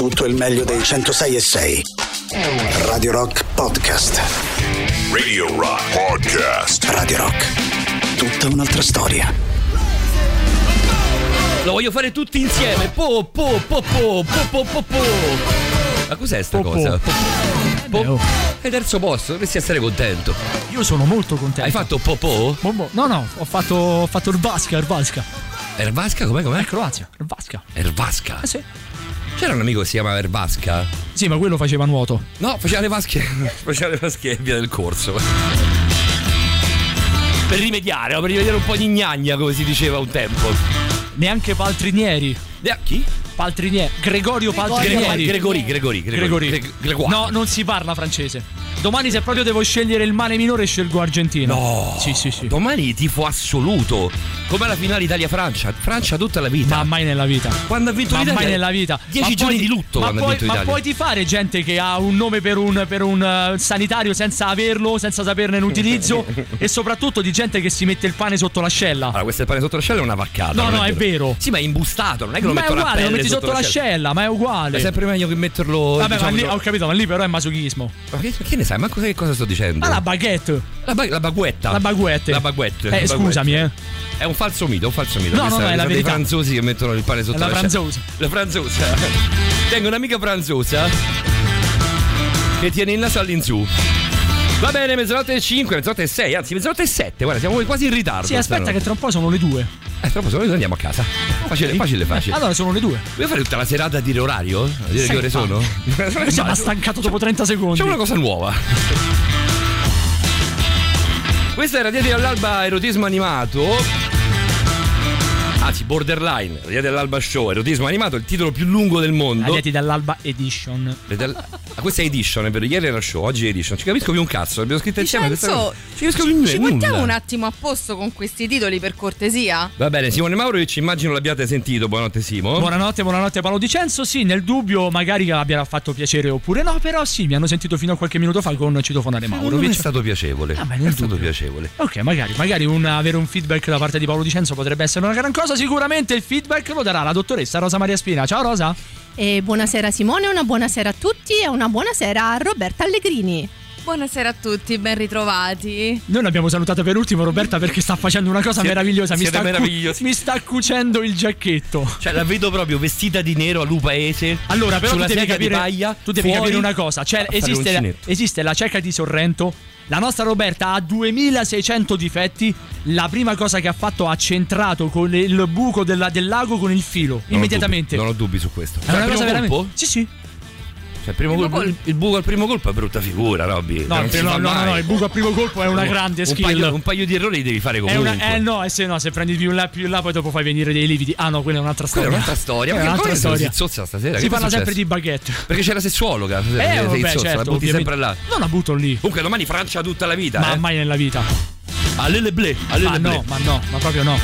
tutto il meglio dei 106 e 6. Radio Rock Podcast. Radio Rock Podcast. Radio Rock. Tutta un'altra storia. Lo voglio fare tutti insieme. Po, po, po, po, po, po, po, po. Ma cos'è sta Po, po. cosa? Po. beh, oh. È terzo posto, dovresti essere contento. Io sono molto contento. Hai fatto popò? Mo- mo- No, no, ho fatto, ho fatto Rvaska, Rvaska. Ervasca? Com'è com'è? È Croazia, Rvaska. Ervasca. Eh sì. C'era un amico che si chiamava Ervasca? Sì, ma quello faceva nuoto. No, faceva le vasche. faceva le vasche via del corso. Per rimediare, no? per rimediare un po' di gnagna, come si diceva un tempo. Neanche Paltrinieri. Eh, Chi? Paltrinieri. Gregorio Paltrinieri. Gregori, Gregori, Gregori. Gregori. Gre-. No, non si parla francese. Domani se proprio devo scegliere il male minore scelgo Argentina. No. Sì, sì, sì. Domani tifo assoluto. Come la finale Italia-Francia. Francia tutta la vita. Ma mai nella vita. Quando ha vinto Ma l'Italia. mai nella vita. Dieci Ma giorni poi- di lutto ma quando puoi, ha vinto Ma puoi ti fare gente che ha un nome per un, per un eh, sanitario senza averlo, senza saperne l'utilizzo e soprattutto di gente che si mette il pane sotto l'ascella. Allora, questo è il pane sotto l'ascella è una vaccata. No, no, è vero. Sì, ma è imbustato, non è che lo ma è mettono a uguale, lo metti sotto l'ascella, ma è uguale. È sempre meglio che metterlo. Vabbè, diciamo, ma lì, ho capito, ma lì però è masochismo. Ma che, che ne sai? Ma cosa, che cosa sto dicendo? Ma la baguette. La, ba- la baguetta. La baguette. La baguette. Eh, la baguette. scusami, eh. È un falso mito, un falso mito. No, Questa no, no, è la verità. franzosi che mettono il pane sotto la l'ascella. franzosa. La franzosa. Tengo un'amica franzosa che tiene il naso all'insù. Va bene, mezzanotte e 5, mezzanotte e 6, anzi mezzanotte e 7, guarda, siamo quasi in ritardo. Sì, aspetta che tra un po' sono le due. Eh, troppo solo noi andiamo a casa. Facile, facile, facile. Allora sono le due. Vuoi fare tutta la serata a dire orario? A dire Sì, che ore sono? Mi sono stancato dopo 30 secondi. C'è una cosa nuova. Questa è Radiati all'alba erotismo animato. Anzi, borderline, Radiati all'alba show, erotismo animato, il titolo più lungo del mondo. Tagliati dall'alba edition. All- Ah, questa è edition, è vero, ieri era show, oggi è edition. Ci capisco più un cazzo, l'abbiamo scritto insieme. questa. Ci capisco più ci mettiamo un attimo a posto con questi titoli per cortesia? Va bene, Simone Maurovic, immagino l'abbiate sentito. Buonanotte, Simo. Buonanotte, buonanotte Paolo Dicenzo. Sì, nel dubbio magari che abbia fatto piacere oppure no, però sì, mi hanno sentito fino a qualche minuto fa con citofonare Non è stato piacevole. Ah, beh, è nel stato dubbio. piacevole. Ok, magari, magari un- avere un feedback da parte di Paolo Dicenzo potrebbe essere una gran cosa. Sicuramente il feedback lo darà la dottoressa Rosa Maria Spina. Ciao Rosa. E buonasera Simone, una buonasera a tutti e una buonasera a Roberta Allegrini. Buonasera a tutti, ben ritrovati. Noi l'abbiamo salutata per ultimo Roberta perché sta facendo una cosa Siete- meravigliosa. Mi sta, cu- mi sta cucendo il giacchetto. Cioè, la vedo proprio vestita di nero a lupaese. Allora, però sulla tu devi capire, paglia, tu devi fuori, capire una cosa. Cioè, esiste, l'uncinetto. esiste la cieca di Sorrento. La nostra Roberta ha 2600 difetti. La prima cosa che ha fatto ha centrato con il buco della- del lago con il filo. Non ho immediatamente. dubbi, non ho dubbi su questo. È Cioè, una il cosa veramente. colpo? Sì, sì. Cioè, il, primo Primo colpo, il, colpo. il buco al primo colpo è brutta figura, Robby. No, no, no, no, il buco al primo colpo è una grande un skill. paio, un paio di errori li devi fare comunque. una, eh no, e se no, se prendi più in là, più in là, poi dopo fai venire dei lividi. Ah no, quella è un'altra Quella storia. è un'altra storia. Quella è un'altra storia. si stasera? Si Che parla sempre di baguette. Perché c'è la sessuologa. Eh, sei vabbè, zozza, certo, la butti ovviamente. sempre là. Non la butto lì. Comunque domani Francia tutta la vita. Ma eh. mai nella vita. Allele ble, allele Ma ble. no, ma no, ma proprio no.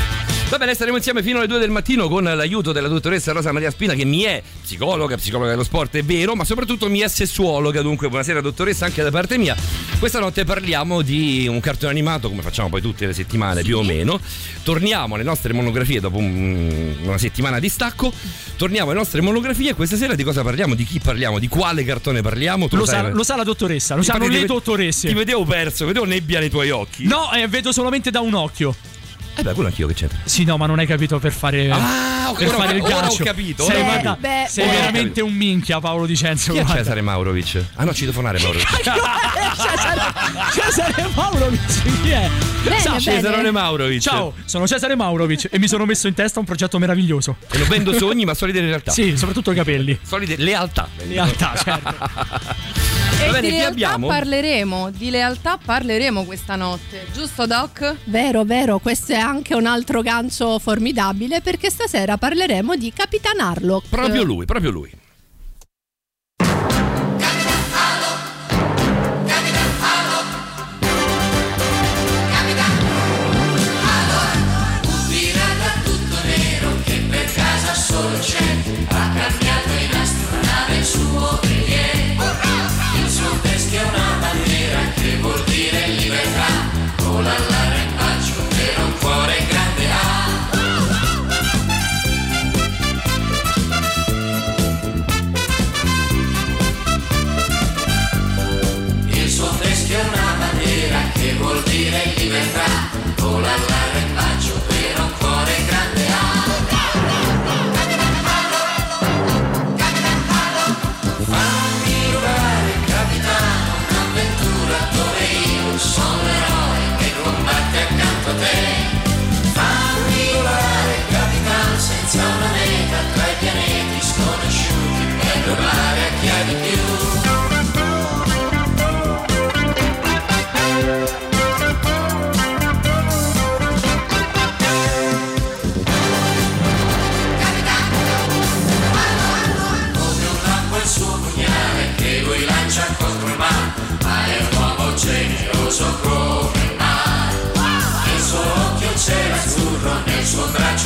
Va bene, staremo insieme fino alle 2 del mattino con l'aiuto della dottoressa Rosa Maria Spina che mi è psicologa, psicologa dello sport, è vero, ma soprattutto mi è sessuologa, dunque buonasera dottoressa anche da parte mia. Questa notte parliamo di un cartone animato, come facciamo poi tutte le settimane più o meno. Torniamo alle nostre monografie dopo un- una settimana di stacco. Torniamo alle nostre monografie e questa sera di cosa parliamo? Di chi parliamo? Di quale cartone parliamo? Lo sa, sai- lo sa la dottoressa, lo sanno le dottoresse. Ti vedevo perso, vedevo nebbia nei tuoi occhi. No, eh, vedo solamente da un occhio. Eh beh, quello anch'io che c'entra. Sì, no, ma non hai capito per fare. Ah, per ora- fare il ora ho gancio. capito, Sei, ho guarda, capito. Beh, sei beh. veramente un minchia, Paolo Dicenzo. Chi è guarda. Cesare Maurovic? Ah no, citofonare Maurovic. Cesare, Cesare Maurovic, chi è? Bene. Cesarone Maurovic. Ciao, sono Cesare Maurovic e mi sono messo in testa un progetto meraviglioso. E non vendo sogni, ma solide realtà. Sì, soprattutto i capelli. Solide lealtà. Realtà, certo. E bene, di lealtà abbiamo? parleremo, di lealtà parleremo questa notte, giusto Doc? Vero, vero, questo è anche un altro gancio formidabile perché stasera parleremo di Capitan Harlock. Proprio lui, proprio lui.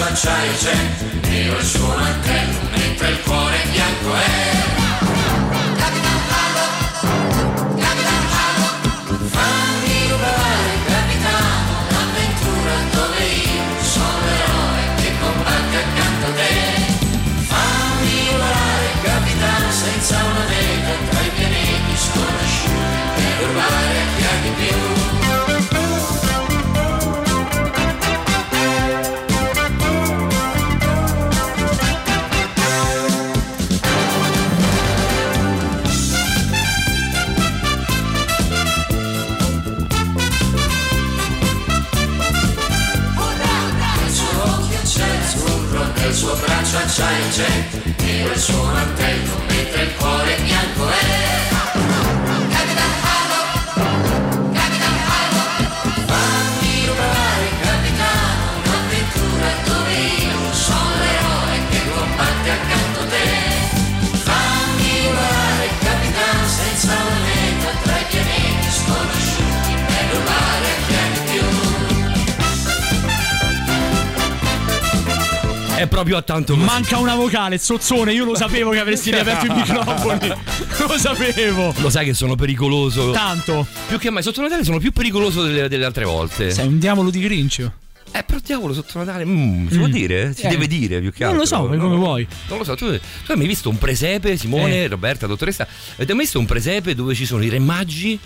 Braccio acciaio c'è, nero il suo mantello, mentre il cuore bianco è. Capitan Harlock, Capitan Harlock, fammi rubare, capitano, un'avventura dove io sono l'eroe che combatte accanto a te. Fammi volare, capitano, senza una meta braccio acciaio c'è, nero il suo mantello, mentre il cuore bianco è. È proprio a tanto così. Manca una vocale, zozzone. Io lo sapevo che avresti riaperto i microfoni. Lo sapevo. Lo sai che sono pericoloso. Tanto. Più che mai sotto Natale sono più pericoloso delle, delle altre volte. Sei un diavolo di Grinch. Eh, però diavolo sotto Natale, mm, si può Mm. dire? Si Eh. deve dire più che Non altro. lo so, come vuoi. Non lo so, tu, tu hai mai visto un presepe, Simone, Eh. Roberta, dottoressa? Avete mai visto un presepe dove ci sono i re magi?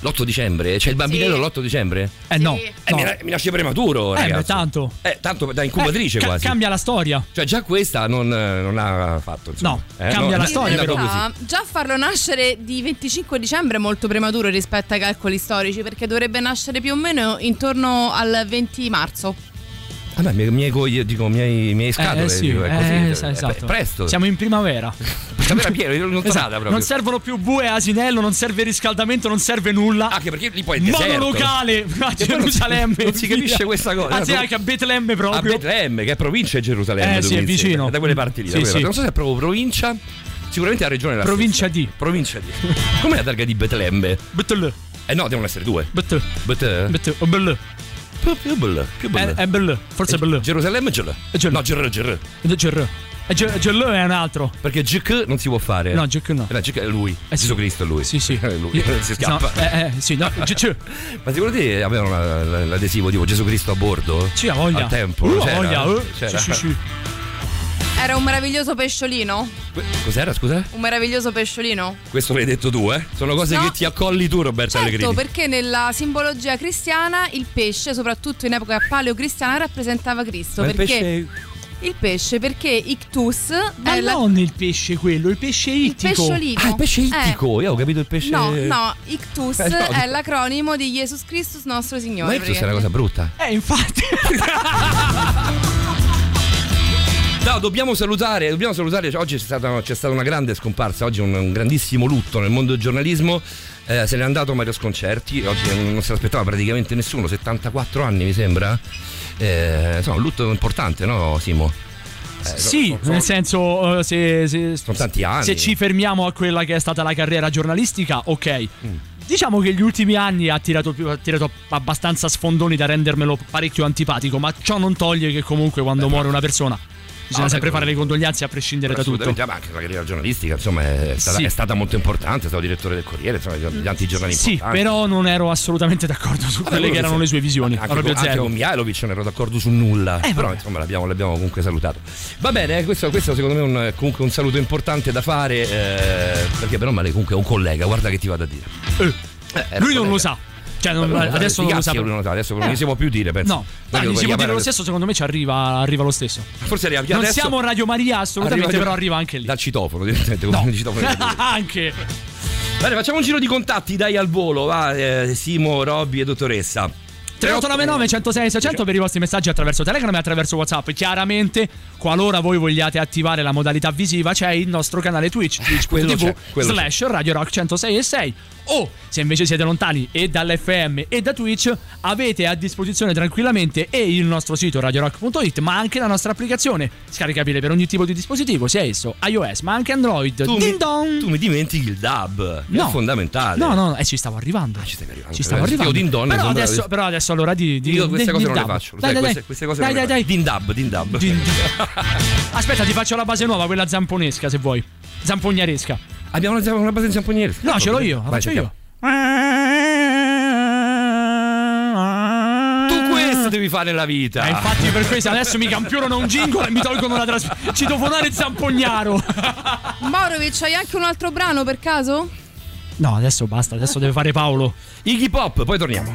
L'8 dicembre? C'è il bambinello Sì. l'8 dicembre? Eh no. Eh, no. mi, mi nasce prematuro, Eh, ragazzi. beh, tanto. Eh, tanto da incubatrice Eh, ca- quasi. Cambia la storia. Cioè, già questa non, non ha fatto. insomma. No, Eh, cambia la è storia, però. così. Ah, già farlo nascere di 25 dicembre è molto prematuro rispetto ai calcoli storici perché dovrebbe nascere più o meno intorno al 20 marzo. Vabbè, miei, miei, cogli- dico, miei, miei scatole. eh, eh, sì, dico, è così. eh, eh, sa- esatto. beh, presto. Siamo in primavera. Primavera piena, non Esatto. Non servono più bue e asinello, non serve riscaldamento, non serve nulla. Anche perché lì poi è deserto. Monolocale a Gerusalemme. non si capisce questa cosa. Anzi, No, anche a Betlemme A proprio. Betlemme, che è provincia di Gerusalemme. Eh, sì, è vicino. è Da quelle parti lì. Sì, sì. Non so se è proprio provincia. Sicuramente la regione è la Provincia stessa. di. Provincia di. Com'è la targa di Betlemme? Betle. Eh no, devono essere due. Betle. Bet- Betle. O Belle. Più, più più bella. È, è Belle. Forse è Belle. Gerusalemme e Gel. E Gel. No, Ger, Ger. Ed è Ger. E Ger- Gel è un altro. Perché Gk non si può fare. No, Gek no. Eh, Gk è lui. Eh, sì. Gesù Cristo è lui. Sì, sì. È lui. Si scappa. No, eh, eh, sì, no. Gek. Ma secondo te avevano la- la- l'adesivo tipo Gesù Cristo a bordo? Sì, ha voglia. Al tempo. Uh, ha c'era? voglia. C'era? Sì, sì, sì. Era un meraviglioso pesciolino? Cos'era, scusa? Un meraviglioso pesciolino? Questo l'hai detto tu, eh? Sono cose No. che ti accolli tu, Roberta Certo, Allegrini. perché nella simbologia cristiana il pesce, soprattutto in epoca paleocristiana, rappresentava Cristo. Ma il perché pesce- il pesce, perché ictus Ma è la- non il pesce quello, il pesce il ittico. pesciolino. Ah, il pesce Eh, ittico. Io ho capito il pesce. No, no, ictus Eh, no. è l'acronimo di Jesus Christus nostro Signore. Ma il è una cosa brutta. Eh, infatti. No, dobbiamo salutare, dobbiamo salutare. Oggi c'è stata, c'è stata una grande scomparsa, oggi un, un grandissimo lutto nel mondo del giornalismo. Eh, se n'è andato Mario Sconcerti, oggi non si aspettava praticamente nessuno, 74 anni mi sembra. Eh, insomma, un lutto importante, no, Simo? Eh, sì, sono- sono- nel senso, eh, se, se- Sono tanti anni. se ci fermiamo a quella che è stata la carriera giornalistica, ok. Diciamo che gli ultimi anni ha tirato, più- ha tirato abbastanza sfondoni da rendermelo parecchio antipatico, ma ciò non toglie che comunque quando muore una persona bisogna No, sempre fare le condoglianze a prescindere da tutto. Ma anche la carriera giornalistica, insomma, è stata, Sì. è stata molto importante, è stato direttore del Corriere, insomma, di tanti giornali Sì, importanti. però non ero assolutamente d'accordo su quelle che erano le sue visioni. Anche, con, anche con Mihailovic non ero d'accordo su nulla. Eh, però insomma l'abbiamo, l'abbiamo comunque salutato. Va bene, questo, questo secondo me è un, comunque un saluto importante da fare. eh, perché però male comunque è un collega, guarda che ti vado a dire. Eh, Eh, lui non lo sa. Cioè, non- Vabbè, adesso non lo sti sa. cazzi lui non lo sa, adesso non Eh. gli si può più dire, penso. No, si puoi può dire lo stesso, secondo me ci arriva, arriva lo stesso. Forse arriva Non adesso- siamo Radio Maria assolutamente, arriva- però arriva anche lì. Dal citofono, direttamente, il citofono anche. Bene, facciamo un giro di contatti, dai al volo, va, eh, Simo, Robby e dottoressa. 3899 106 600 per i vostri messaggi attraverso Telegram e attraverso WhatsApp. Chiaramente, qualora voi vogliate attivare la modalità visiva, c'è il nostro canale Twitch, twitch.tv slash Radio Rock 106 e 6. O se invece siete lontani e dall'FM e da Twitch, avete a disposizione tranquillamente e il nostro sito radiorock.it, ma anche la nostra applicazione, scaricabile per ogni tipo di dispositivo, sia esso iOS, ma anche Android. Tu Ding mi, dong! tu mi dimentichi il dub, che No. è fondamentale. No, no, no, eh, ci stavo arrivando. ci stavi arrivando. Ci stavo arrivando. Però, adesso, però adesso passo allora di. di Io queste di- cose di non le dub. faccio. Dai, sai, dai, queste, dai. queste cose dai, non le dai, dai. Din dub, din dub. Din- Aspetta, ti faccio la base nuova, quella zamponesca se vuoi. Zampognaresca. Abbiamo una, una base zamponiere. No, ce l'ho io, la Vai, faccio sentiamo. io. Tu questo devi fare nella vita. Eh, infatti per questo adesso mi campionano un jingle e mi tolgono la trasmissione. Citofonare Zampognaro. Morovic, hai anche un altro brano per caso? No, adesso basta, adesso deve fare Paolo. Iggy Pop, poi torniamo.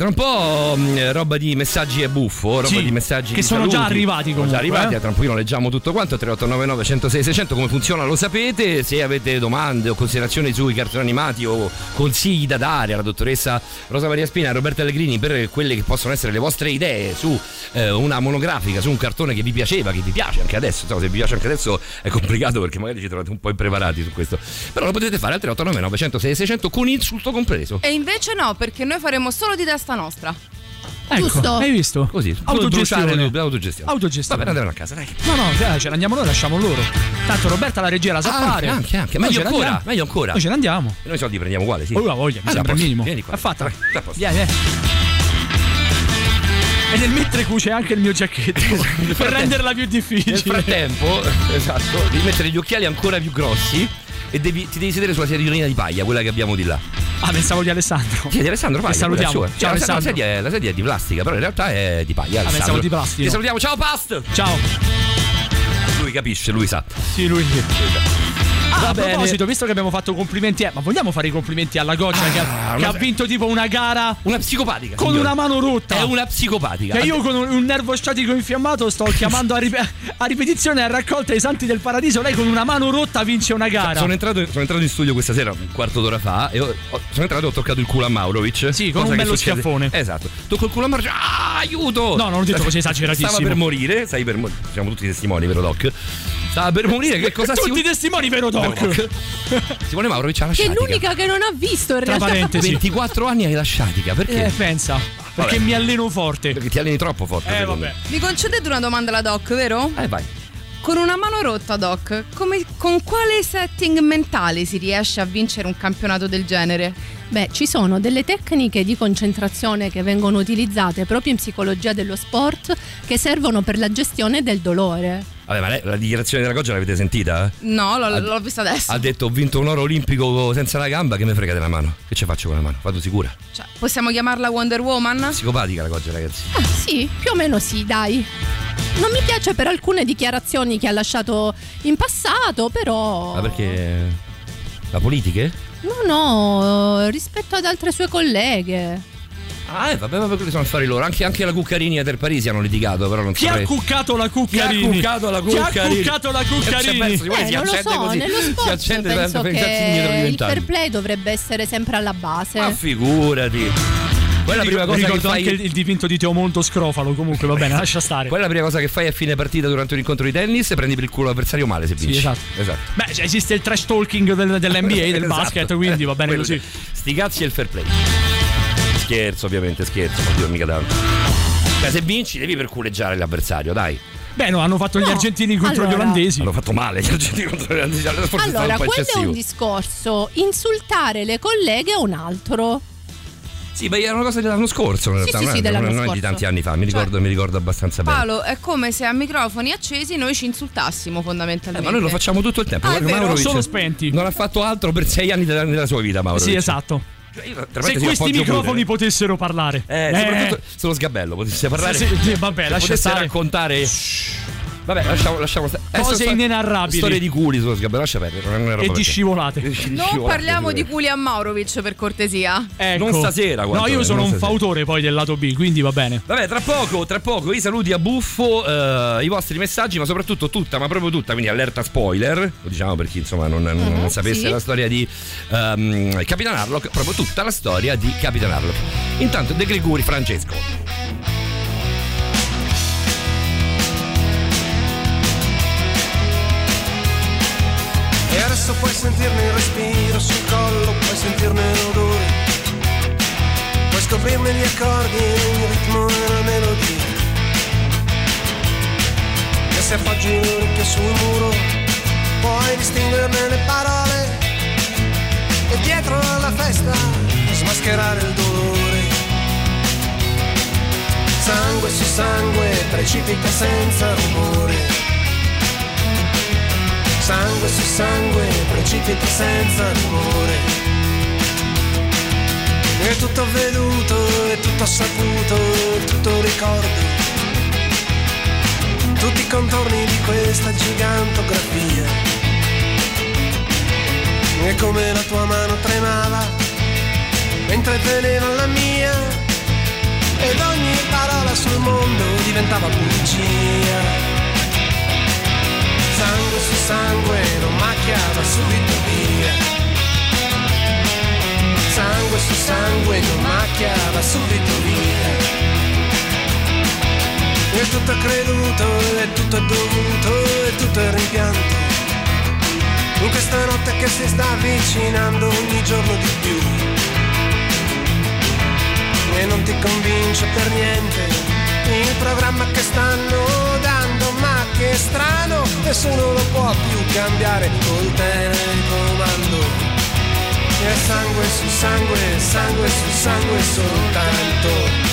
Tra un po' mh, roba di messaggi e buffo, roba Sì, di messaggi che di sono già saluti. arrivati Sono già comunque, arrivati, eh. tra un pochino leggiamo tutto quanto, 3899 106 600, come funziona lo sapete, se avete domande o considerazioni sui cartoni animati o consigli da dare alla dottoressa Rosa Maria Spina e Roberta Allegrini per quelle che possono essere le vostre idee su eh, una monografica, su un cartone che vi piaceva, che vi piace anche adesso, insomma, se vi piace anche adesso è complicato perché magari ci trovate un po' impreparati su questo, però lo potete fare al 3899 106 600 con insulto compreso. E invece no, perché noi faremo solo di testa nostra. Ecco, Giusto. hai visto? Così, Autogestione. l'autogestione. Autogestione. Vabbè, andiamo a casa, dai. No, no, dai, ce ne andiamo noi, lasciamo loro. Tanto Roberta la regia la sa Ah, fare. anche, anche. Meglio ancora, andiamo. meglio ancora. Noi ce ne andiamo. E noi i soldi prendiamo uguali, sì. Oh, la voglia, mi Ah, sembra il minimo. Vieni qua. È fatta. Vieni, vieni. E nel mentre cuce anche il mio giacchetto. per frattempo- renderla più difficile. Nel frattempo, esatto, devi mettere gli occhiali ancora più grossi e devi- ti devi sedere sulla sedolina di paglia, quella che abbiamo di là. Ah, pensavo di Alessandro. Sì, di Alessandro Paglia. Che salutiamo. Ciao, la- Alessandro. La sedia, è, la sedia è di plastica, però in realtà è di paglia. Ah, pensavo di plastica. Ti salutiamo, ciao Past! Ciao. Lui capisce, lui sa. Sì, lui. Ah, Va a bene. proposito, visto che abbiamo fatto complimenti, eh, ma vogliamo fare i complimenti alla Goccia che, ha, che ha vinto tipo una gara Una psicopatica. con signore. una mano rotta. È una psicopatica. Che io con un, un nervo statico infiammato sto chiamando a, rip- a ripetizione a raccolta i santi del paradiso. Lei con una mano rotta vince una gara. Sono entrato, sono entrato in studio questa sera un quarto d'ora fa e ho- sono entrato e ho toccato il culo a Maurovic. Sì, con un bello schiaffone. Esatto. Tocco il culo a Maurovic. Ah, aiuto! No, non ho detto così esageratissimo. Stava per morire, sai per morire. Siamo tutti testimoni, vero Doc? Stava per morire, che cosa Tutti si i testimoni, vero Doc? Doc? Simone Maurovic ha la Che è l'unica che non ha visto in Tra realtà. parentesi. 24 anni hai la sciatica, perché? Eh, pensa. Perché Vabbè. mi alleno forte. Perché ti alleni troppo forte. Eh, vabbè. Mi concedete una domanda alla Doc, vero? Eh, vai. Con una mano rotta, Doc, come- con quale setting mentale si riesce a vincere un campionato del genere? Beh, ci sono delle tecniche di concentrazione che vengono utilizzate proprio in psicologia dello sport che servono per la gestione del dolore. Vabbè, ma lei, la dichiarazione della Goggia l'avete sentita? No, l'ho, Ha- l'ho vista adesso. Ha detto ho vinto un oro olimpico senza la gamba, che me frega della mano? Che ci faccio con la mano? Vado sicura. Cioè, possiamo chiamarla Wonder Woman? Psicopatica la Goggia, ragazzi. Ah, sì, più o meno sì, dai. Non mi piace per alcune dichiarazioni che ha lasciato in passato, però. Ma perché. La politica? No, no, rispetto ad altre sue colleghe. Ah, eh, vabbè, vabbè, quelli sono affari loro. Anche, anche la Cuccarini e Del Parisi hanno litigato, però non Chi ha saprei. cuccato la Cuccarini? Chi ha cuccato la Chi ha Cuccarini? cuccato la Eh, Cuccarini? perso, Simone Eh, si non lo so, così. nello si sport accende penso per che il fair play dovrebbe essere sempre alla base. Ma figurati. Quella è la prima cosa che Ricordo fai. anche il, dipinto di Teomonto Scrofalo. Comunque, va bene, lascia stare. Quella è la prima cosa che fai a fine partita durante un incontro di tennis prendi per il culo l'avversario male se Sì, vinci. esatto. esatto. Beh, cioè, esiste il trash talking del- dell'NBA, del Esatto. basket, quindi va bene Quello così. sì. Sti cazzi e il fair play. Scherzo, ovviamente, scherzo, oddio, mica tanto. Cioè, se vinci devi perculeggiare l'avversario, dai. Beh, no, hanno fatto gli No, argentini contro allora. gli olandesi. Hanno fatto male gli argentini contro gli olandesi. È Allora, po' quello è eccessivo. un discorso. Insultare le colleghe è un altro. Sì, beh, era una cosa dell'anno scorso, in Sì, realtà, sì, non, sì, è- dell'anno non è di tanti anni fa, mi ricordo, mi ricordo abbastanza bene. Paolo, è come se a microfoni accesi noi ci insultassimo Eh, fondamentalmente. ma noi lo facciamo tutto il tempo. Ah, è Maurovic sono spenti. Non ha fatto altro per sei anni della, della sua vita, Mauro. Sì, esatto. Cioè, io, Se questi microfoni potessero parlare. Eh, soprattutto sullo sgabello potesse parlare. Sì, sì, vabbè, Se lascia potesse stare. raccontare. Vabbè, lasciamo, lasciamo stare. Eh, Cose sto- inenarrabili. Storie di culi sullo sgabello, lascia perdere. Non era roba E di te. scivolate. Di Non scivolate, parliamo di culi a Maurovic per cortesia. Ecco. Non stasera, No, io sono un stasera. fautore poi del lato B, quindi va bene. Vabbè, tra poco, tra poco i saluti a buffo, eh, i vostri messaggi, ma soprattutto tutta, ma proprio tutta, quindi allerta spoiler, lo diciamo per chi insomma non, non- non sapesse sì. la storia di ehm, Capitan Harlock, proprio tutta la storia di Capitan Harlock. Intanto De Gregori Francesco. E adesso puoi sentirne il respiro sul collo, puoi sentirne l'odore, puoi scoprirne gli accordi, il ritmo e la melodia. E se appoggi l'orecchio sul muro, puoi distinguerne le parole e dietro alla festa smascherare il dolore. Sangue su sangue precipita senza rumore sangue su sangue precipita senza rumore. È tutto veduto, è tutto saputo, è tutto ricordo. Tutti i contorni di questa gigantografia. E come la tua mano tremava mentre teneva la mia. Ed ogni parola sul mondo diventava bugia sangue su sangue non macchiava subito via. Sangue su sangue non macchiava subito via. E tutto è creduto, e tutto è dovuto, e tutto è rimpianto. In questa notte che si sta avvicinando ogni giorno di più. E non ti convince per niente il programma che stanno che è strano, nessuno lo può più cambiare con telecomando. E sangue su sangue, sangue su sangue soltanto.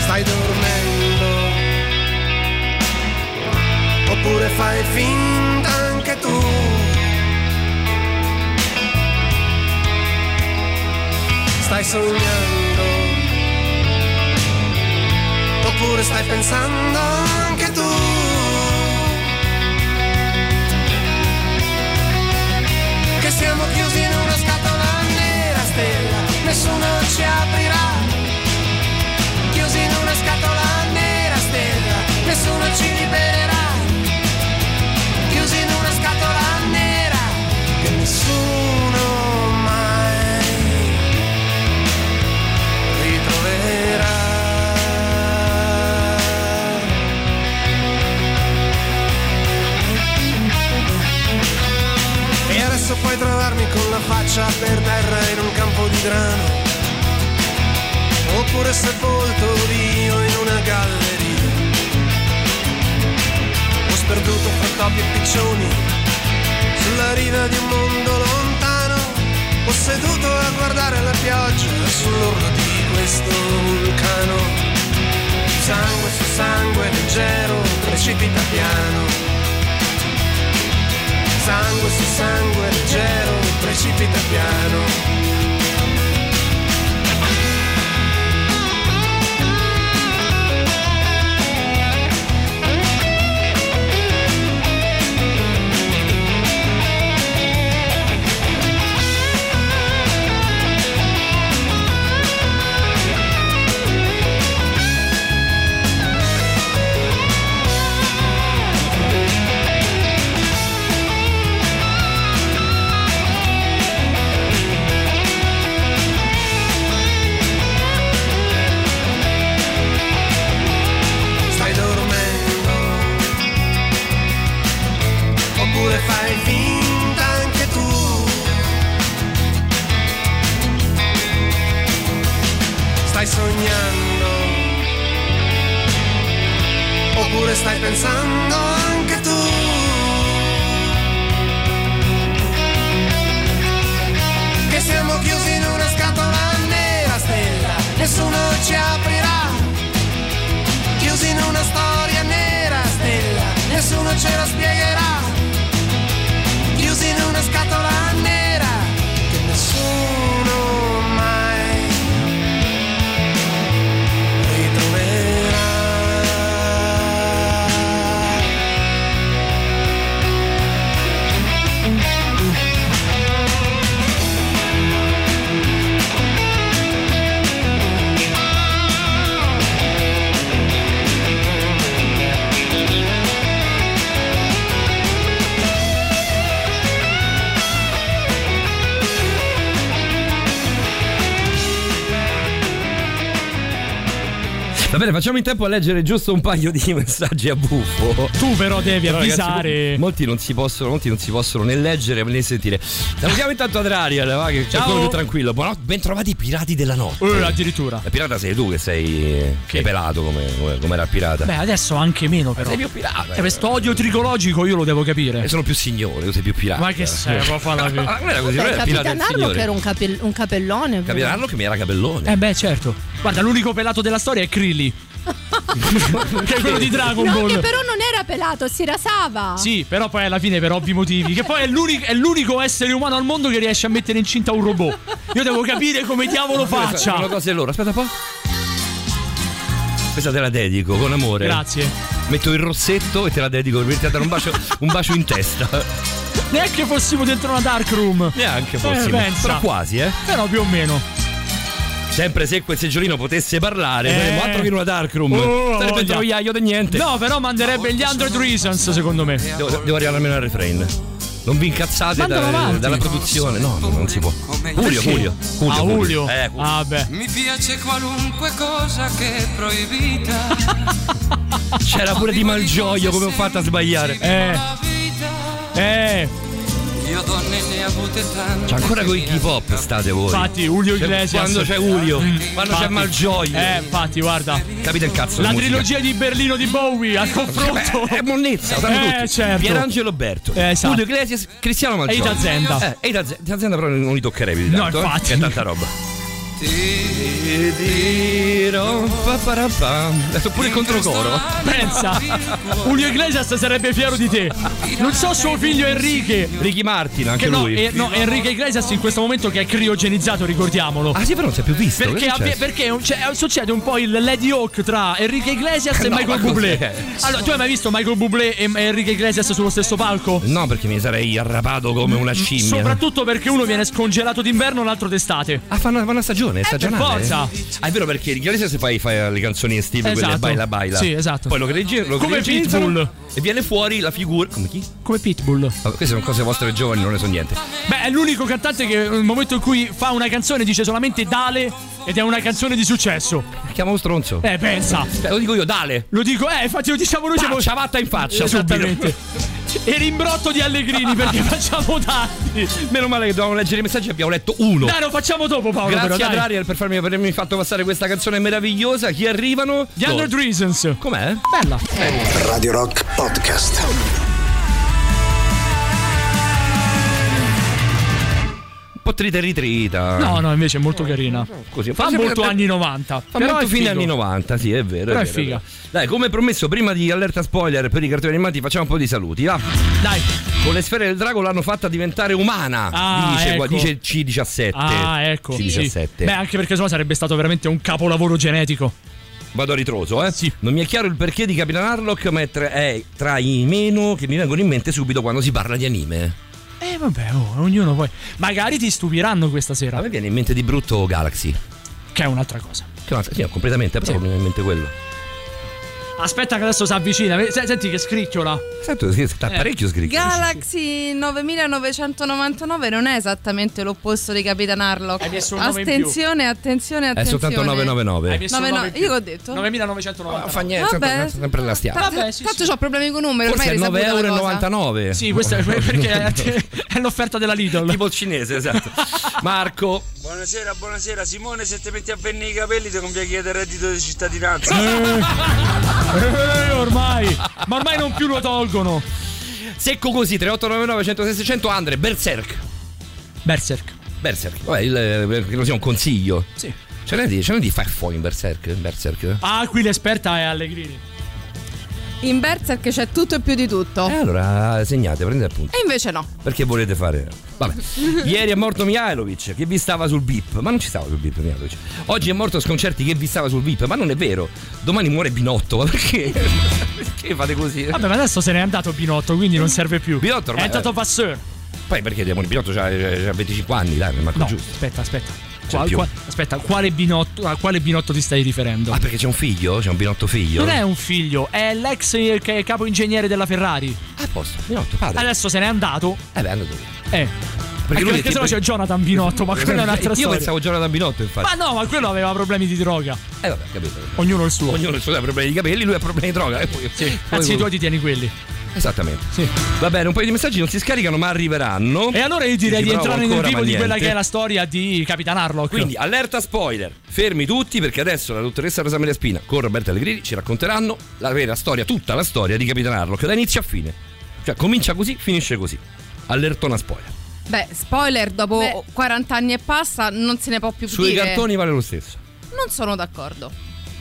stai dormendo oppure fai finta anche tu stai sognando oppure stai pensando anche tu. Che siamo chiusi in una scatola nera stella, nessuno ci aprirà. Chiusi in una scatola nera stella, nessuno ci libererà. Chiusi in una scatola nera, che nessuno puoi trovarmi con la faccia per terra in un campo di grano. Oppure sepolto io in una galleria. O sperduto fra topi e piccioni Sulla riva di un mondo lontano. O seduto a guardare la pioggia sull'orlo di questo vulcano. Sangue su sangue leggero precipita piano sangue leggero, precipita piano. Bene, facciamo in tempo a leggere giusto un paio di messaggi a buffo. Tu però devi Però, ragazzi, avvisare. mo- molti, non si possono, molti non si possono né leggere né sentire. Salutiamo intanto Adrian, va, che c'è Ciao. quello più tranquillo. Buonanotte, ben trovati pirati della notte. Eh, addirittura. La pirata sei tu che sei, sei pelato come, come, era il pirata. Beh, adesso anche meno però. sei più pirata. Eh, questo odio tricologico io lo devo capire. E sono più signore, tu sei più pirata. Ma che sei, può farla più. Ma era così, non era pirata Capitan Harlock signore. era un, capel- un capellone. Capitan Harlock mi era capellone. Eh beh, certo. Guarda, l'unico pelato della storia è Krilly. che è quello di Dragon No, Ball. che però non era pelato, si rasava. Sì, però poi alla fine per ovvi motivi. Che poi è l'unico, è l'unico essere umano al mondo che riesce a mettere incinta un robot. Io devo capire come diavolo faccia. cose loro. Aspetta un po'. Questa te la dedico con amore. Grazie. Metto il rossetto e te la dedico per dare un bacio, un bacio in testa. Neanche fossimo dentro una dark room. Neanche Eh, fossimo. pensa. Però quasi, eh. Però più o meno. Sempre se quel seggiolino potesse parlare, Eh. saremmo altro che in una dark room. Oh, Sarebbe troiaio di niente. No, però manderebbe gli Android Reasons, secondo me. Devo, devo arrivare almeno al refrain. Non vi incazzate da- dalla produzione. No, no, non si può. Julio, Julio. Julio, Ah, Julio. Eh, Julio. Ah, beh. Mi piace qualunque cosa che è proibita. C'era pure di Malgioglio come ho fatto a sbagliare. Eh, eh. Io donne ne ho avute tante. C'è ancora con i hip hop state voi. Infatti, Julio Cioè, Iglesias. Quando c'è Julio, quando c'è Infatti. Malgioglio. Eh, infatti, guarda. Capite il cazzo? La trilogia di Berlino di Bowie al confronto. Beh, è monnezza, Eh, tutti. certo. Pierangelo Berto. Eh, esatto. Julio Iglesias, Cristiano Malgioglio. Eita Zenda. Eh, Eita Z- Zenda però non li toccherebbe di tanto. No, eh, infatti. che è tanta roba. Ti dirò. Adesso pure il controcoro. Pensa, Julio Iglesias sarebbe fiero di te. Non so suo figlio Enrique. Ricky Martin, anche Che no, lui. eh, no, Enrique Iglesias in questo momento che è criogenizzato, ricordiamolo. Ah sì, però non si è più visto. Perché, successo? perché cioè, succede un po' il Lady Hawk tra Enrique Iglesias e No, Michael Bublé. Allora, tu hai mai visto Michael Bublé e Enrique Iglesias sullo stesso palco? No, perché mi sarei arrapato come una scimmia. Soprattutto perché uno viene scongelato d'inverno, l'altro d'estate. Ah, fanno una stagione, stagionale. per forza. Ah, è vero perché in Iglesias fai, fai le canzoni estive, quelle Esatto. baila baila. Sì, esatto. Poi lo cregi, lo Come Pitbull. E viene fuori la figura. Come chi? Come Pitbull. Vabbè, queste sono cose vostre giovani, non ne so niente. Beh, è l'unico cantante che nel momento in cui fa una canzone dice solamente Dale ed è una canzone di successo. Chiama un stronzo. Eh, pensa. Eh, lo dico io, dale. Lo dico, eh, infatti lo diciamo noi siamo Ciabatta in faccia, subito. Esattamente. E rimbotto di Allegrini perché facciamo tanti. Meno male che dovevamo leggere i messaggi, abbiamo letto uno. Dai, lo facciamo dopo, Paolo. Grazie però, ad dai. Ariel per, farmi, per avermi fatto passare questa canzone meravigliosa. Chi arrivano? The Hundred Reasons. Com'è? Bella. Radio Rock Podcast. Po' trita e ritrita. No, no, invece è molto carina. Così. Fa molto anni 90. Fa molto è fine anni 90, sì, è vero. Però è vero, figa. vero. Dai, come promesso, prima di allerta spoiler per i cartoni animati, facciamo un po' di saluti. Va. Dai. Con le sfere del drago l'hanno fatta diventare umana. Ah, dice, ecco. dice C17. Ah, ecco. Sì. C17. Beh, anche perché sennò sarebbe stato veramente un capolavoro genetico. Vado a ritroso, eh? Sì. Non mi è chiaro il perché di Capitan Harlock, ma è tra, è tra i meno che mi vengono in mente subito quando si parla di anime. Eh, vabbè, oh, ognuno poi. Magari ti stupiranno questa A sera. me viene in mente di brutto Galaxy. Che è un'altra cosa. Che no, sì, completamente, però Sì. mi viene in mente quello. Aspetta, che adesso si avvicina. Se- Senti che scricchiola. Sento, sì, sta Eh. parecchio scritto. Galaxy 9999 non è esattamente l'opposto di Capitan Harlock. Hai messo un più. Attenzione, attenzione, È attenzione. soltanto 999. Hai messo Nove, un no, nove in più. io che ho detto? 9990. Non fa niente, Vabbè. sempre, la stiamo. Vabbè, sì, tanto sì. ho problemi con numeri, Forse ormai è è risaputa la cosa. 9,99€. Sì, questo è perché è, l'offerta della Lidl. Tipo il cinese, esatto. Marco. Buonasera, buonasera. Simone, se ti metti a venire i capelli ti conviene chiedere reddito di cittadinanza. Eh, ormai. Ma ormai non più lo tolgono. Secco così, 3899 106 600 Andre, Berserk. Berserk. Berserk. Vabbè, il, eh, credo sia un consiglio. Sì. Ce n'è di, di Feffo in Berserk? Berserk. Ah, qui l'esperta è Allegrini. In Berserk c'è tutto e più di tutto. E allora segnate, prendete appunto. E invece no. Perché volete fare? Vabbè. Ieri è morto Mihailovic che vi stava sul VIP, ma non ci stava sul VIP Mihailovic. Oggi è morto Sconcerti che vi stava sul VIP, ma non è vero. Domani muore Binotto, ma perché? perché fate così? Vabbè, ma adesso se n'è andato Binotto, quindi non serve più. Binotto ormai- è entrato Vasseur. Poi perché devo Binotto c'ha, c'ha 25 anni, dai, manco No, giusto. aspetta, aspetta. C'è Qua- più. qua- aspetta, quale binotto, a quale binotto ti stai riferendo? Ah, perché c'è un figlio? C'è un Binotto figlio? Non è un figlio, è l'ex eh, è capo ingegnere della Ferrari. Ah, a posto, Binotto, padre. Adesso se n'è andato. Eh beh, è andato via. Eh. Perché, lui perché sennò tipo- c'è Jonathan Binotto, ma quella è un'altra Io storia. pensavo Jonathan Binotto, infatti. Ma no, ma quello aveva problemi di droga. Eh vabbè, capito. Ognuno il suo. Ognuno ha i suoi problemi di capelli, lui ha problemi di droga. E poi, Sì, poi- anzi, i tuoi ti tieni quelli. Esattamente. Sì. Va bene, un paio di messaggi non si scaricano, ma arriveranno. E allora io direi di entrare nel vivo di quella che è la storia di Capitan Harlock. Quindi, allerta spoiler. Fermi tutti perché adesso la dottoressa Rosa Maria Spina con Roberta Allegrini ci racconteranno la vera storia, tutta la storia di Capitan Harlock, da inizio a fine. Cioè, comincia così, finisce così. Allertona spoiler. Beh, spoiler, dopo Beh. 40 anni e passa non se ne può più Sui dire. cartoni vale lo stesso. Non sono d'accordo.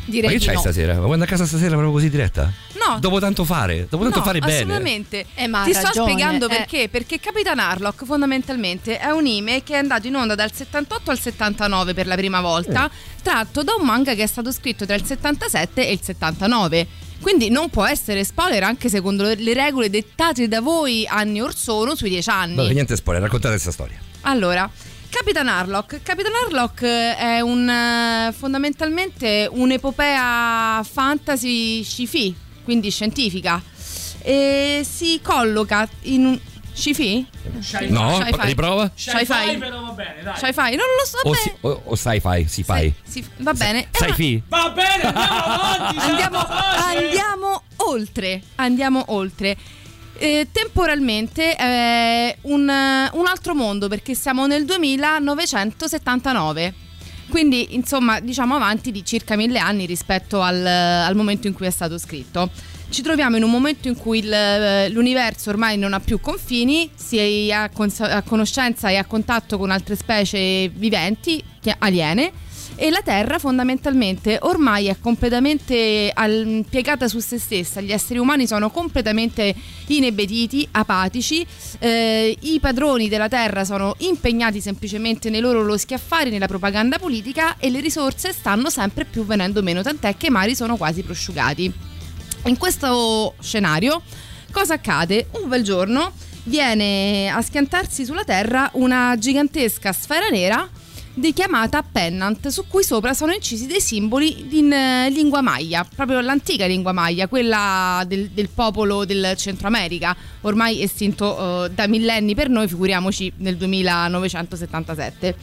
Ma Direi che di c'hai no. stasera? Ma quando a casa stasera proprio così diretta? No. Dopo tanto fare, dopo tanto no, fare bene. assolutamente. Eh, ma Ti sto ragione, spiegando eh. perché. Perché Capitan Harlock fondamentalmente è un anime che è andato in onda dal 78 al 79 per la prima volta, tratto da un manga che è stato scritto tra il 77 e il 79. Quindi non può essere spoiler anche secondo le- le regole dettate da voi anni or sono sui 10 anni. Vabbè, niente spoiler, raccontate questa storia. Allora, Capitan Harlock. Capitan Harlock eh, è un eh, fondamentalmente un'epopea fantasy sci-fi, quindi scientifica. E si colloca in un sci-fi? No, Sci-fi. riprova? Sci-fi. però va bene, dai. Sci-fi, non lo so O, bene. si, o, o sci-fi, si fai. Sì, sì, va bene. È Sai una- fi? Va bene, andiamo avanti. Andiamo, andiamo oltre. Andiamo oltre. Eh, temporalmente è un, un altro mondo perché siamo nel 2979. Quindi, insomma, diciamo avanti di circa mille anni rispetto al, al momento in cui è stato scritto. Ci troviamo in un momento in cui il- l'universo ormai non ha più confini, si è a, cons- a conoscenza e a contatto con altre specie viventi, aliene, e la Terra fondamentalmente ormai è completamente al- piegata su se stessa, gli esseri umani sono completamente inebetiti, apatici, eh, i padroni della Terra sono impegnati semplicemente nei loro loschi affari, nella propaganda politica e le risorse stanno sempre più venendo meno, tant'è che i mari sono quasi prosciugati. In questo scenario cosa accade? Un bel giorno viene a schiantarsi sulla Terra una gigantesca sfera nera chiamata Pennant, su cui sopra sono incisi dei simboli in eh, lingua maya, proprio l'antica lingua maya, quella del, del popolo del Centro America, ormai estinto eh, da millenni per noi, figuriamoci nel 2977.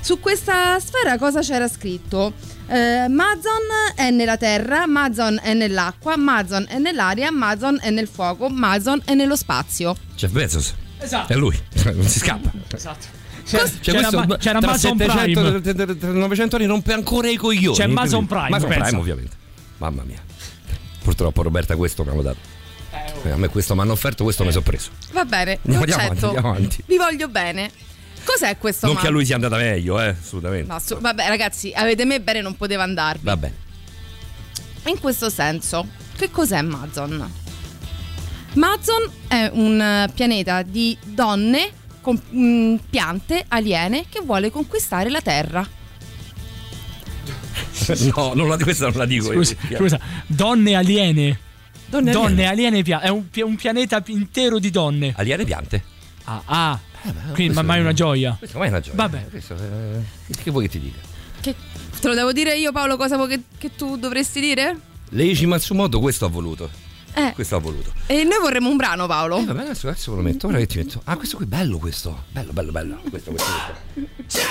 Su questa sfera cosa c'era scritto? Eh, Mazon è nella terra, Mazon è nell'acqua, Mazon è nell'aria, Mazon è nel fuoco, Mazon è nello spazio. Jeff Bezos. Esatto. È lui, non si scappa. Esatto. Cioè, C'era, questo Ma- c'era tra Amazon 700 Prime. tra- tra- tra 900 anni rompe ancora i coglioni. C'è Amazon Quindi- Prime, Amazon pensa. Prime, ovviamente. Mamma mia. Purtroppo Roberta questo mi hanno dato. Eh, A me questo mi hanno offerto, questo mi sono preso. Va bene, Andiamo, lo andiamo avanti, accetto. andiamo avanti. Vi voglio bene. Cos'è questo Non che a lui sia andata meglio, eh, assolutamente. No, su- vabbè ragazzi, avete me bene non poteva andarvi. Vabbè. In questo senso, che cos'è Mazon? Mazon è un eh, pianeta di donne con mm, piante aliene che vuole conquistare la Terra. No, non la, questa non la dico Scusa, io. scusa, donne aliene. Donne Donne aliene. aliene, pia- è un, un pianeta intero di donne. Aliene piante. Ah, ah. quindi questo ma mai è- una gioia. Questo mai è una gioia. Vabbè. Questo, eh, che- vuoi che ti dica? Che te lo devo dire io Paolo cosa vuoi che, che tu dovresti dire? Leici Matsumoto questo ha voluto. Eh, Questo ha voluto. e noi vorremmo un brano Paolo. Eh, vabbè, adesso, adesso ve lo metto. Ora che ti metto. Ah, questo qui è bello questo. Bello, bello, bello. Questo, questo, questo.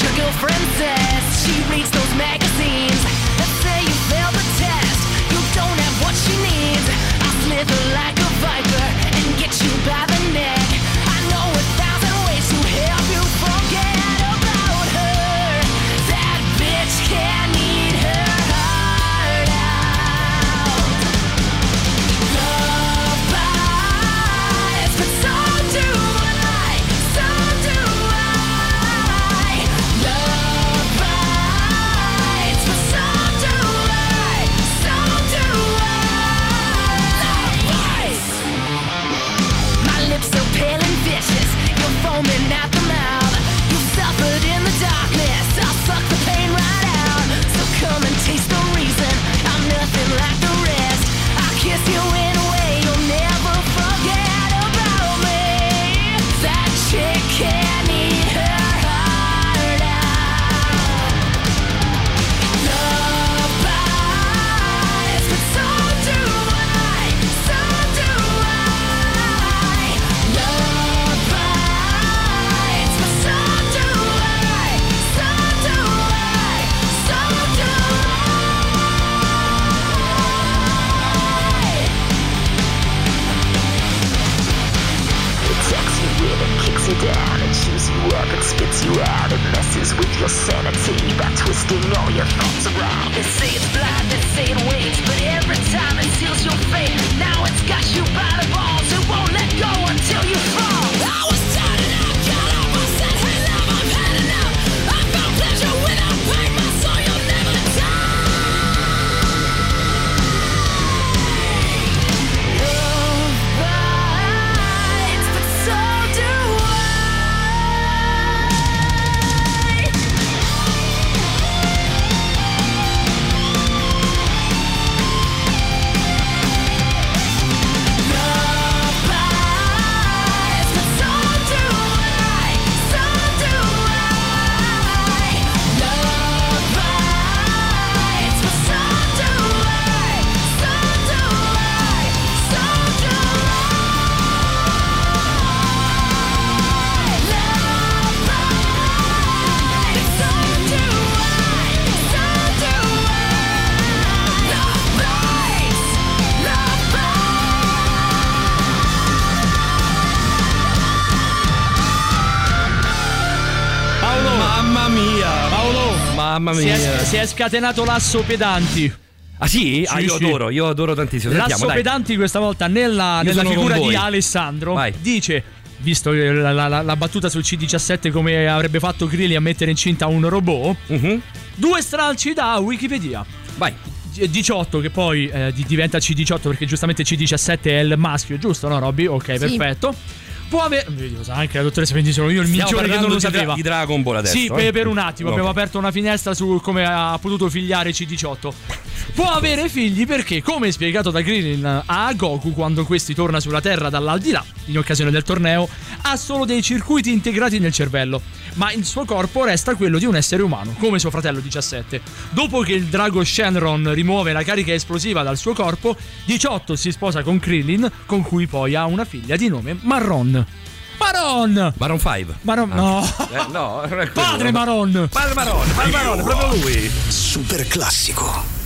Your girlfriend says. She reads Si è, scatenato l'asso pedanti. Ah sì? ah, Sì, io sì. adoro, io adoro tantissimo. Sentiamo, L'asso dai. pedanti questa volta nella, nella figura di Alessandro Vai. dice visto la, la- la- battuta sul C17 come avrebbe fatto Grilli a mettere incinta un robot Mhm. due stralci da Wikipedia Vai. 18 che poi eh, di- diventa C18 perché giustamente C17 è il maschio giusto no Robby? ok Sì. perfetto può avere anche la dottoressa quindi sono io il minchione che non lo sapeva di Dragon Ball adesso. sì, eh? per, per un attimo Ok. abbiamo aperto una finestra su come ha potuto figliare C18. Può avere figli perché, come spiegato da Krillin a Goku quando questi torna sulla Terra dall'aldilà, in occasione del torneo, ha solo dei circuiti integrati nel cervello, ma il suo corpo resta quello di un essere umano, come suo fratello 17. Dopo che il drago Shenron rimuove la carica esplosiva dal suo corpo, 18 si sposa con Krillin, con cui poi ha una figlia di nome Marron. Maron! Maroon 5. Maron, no! Eh, no, non è quello. Padre Maron! Padre Marone, Padre Marone, proprio lui. Super classico.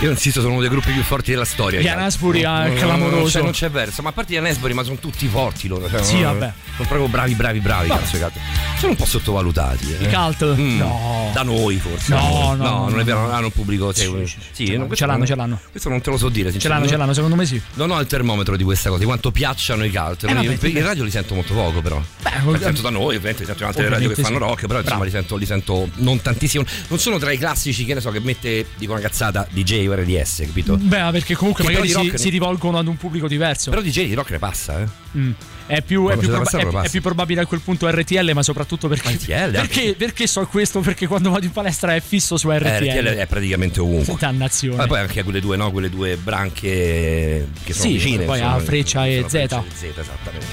Io insisto, sono uno dei gruppi più forti della storia. Gli i Cult. Anasbury, No, no, no, clamoroso. Non c'è, non c'è verso, ma a parte gli Anesbury, ma sono tutti forti loro. Cioè, Sì, no, vabbè. Sono proprio bravi, bravi, bravi. Cazzo, Cult. Sono un po' sottovalutati. eh. I cult? Mm. No. Da noi forse. No, no, non no, è vero, no. non hanno un pubblico. Sì, Sì, sì, sì, ce no, l'hanno, ce l'hanno, non- ce l'hanno. Questo non te lo so dire. Ce l'hanno, ce l'hanno, secondo me sì. Non ho il termometro di questa cosa, di quanto piacciono i cult. Eh, vabbè, in, radio li sento molto poco, però. Beh, li sento da noi, ovviamente, li sento in altre radio che fanno rock, però insomma Bravo. li sento, li sento non tantissimo. Non sono tra i classici, che ne so, che mette, dico una cazzata, DJ o RDS, capito? Beh, perché comunque Che magari di si, si rivolgono ad un pubblico diverso. Però DJ di rock ne passa, eh. Mm. È, più, è, più proba- passare, è- lo è più probabile a quel punto RTL, ma soprattutto perché. RTL, perché, perché so questo? Perché quando vado in palestra è fisso su RTL. Eh, RTL è praticamente ovunque. Dannazione. Ma poi anche quelle due, no? Quelle due branche che sono Sì, vicine. poi insomma, a Freccia e Z. Freccia Z, esattamente.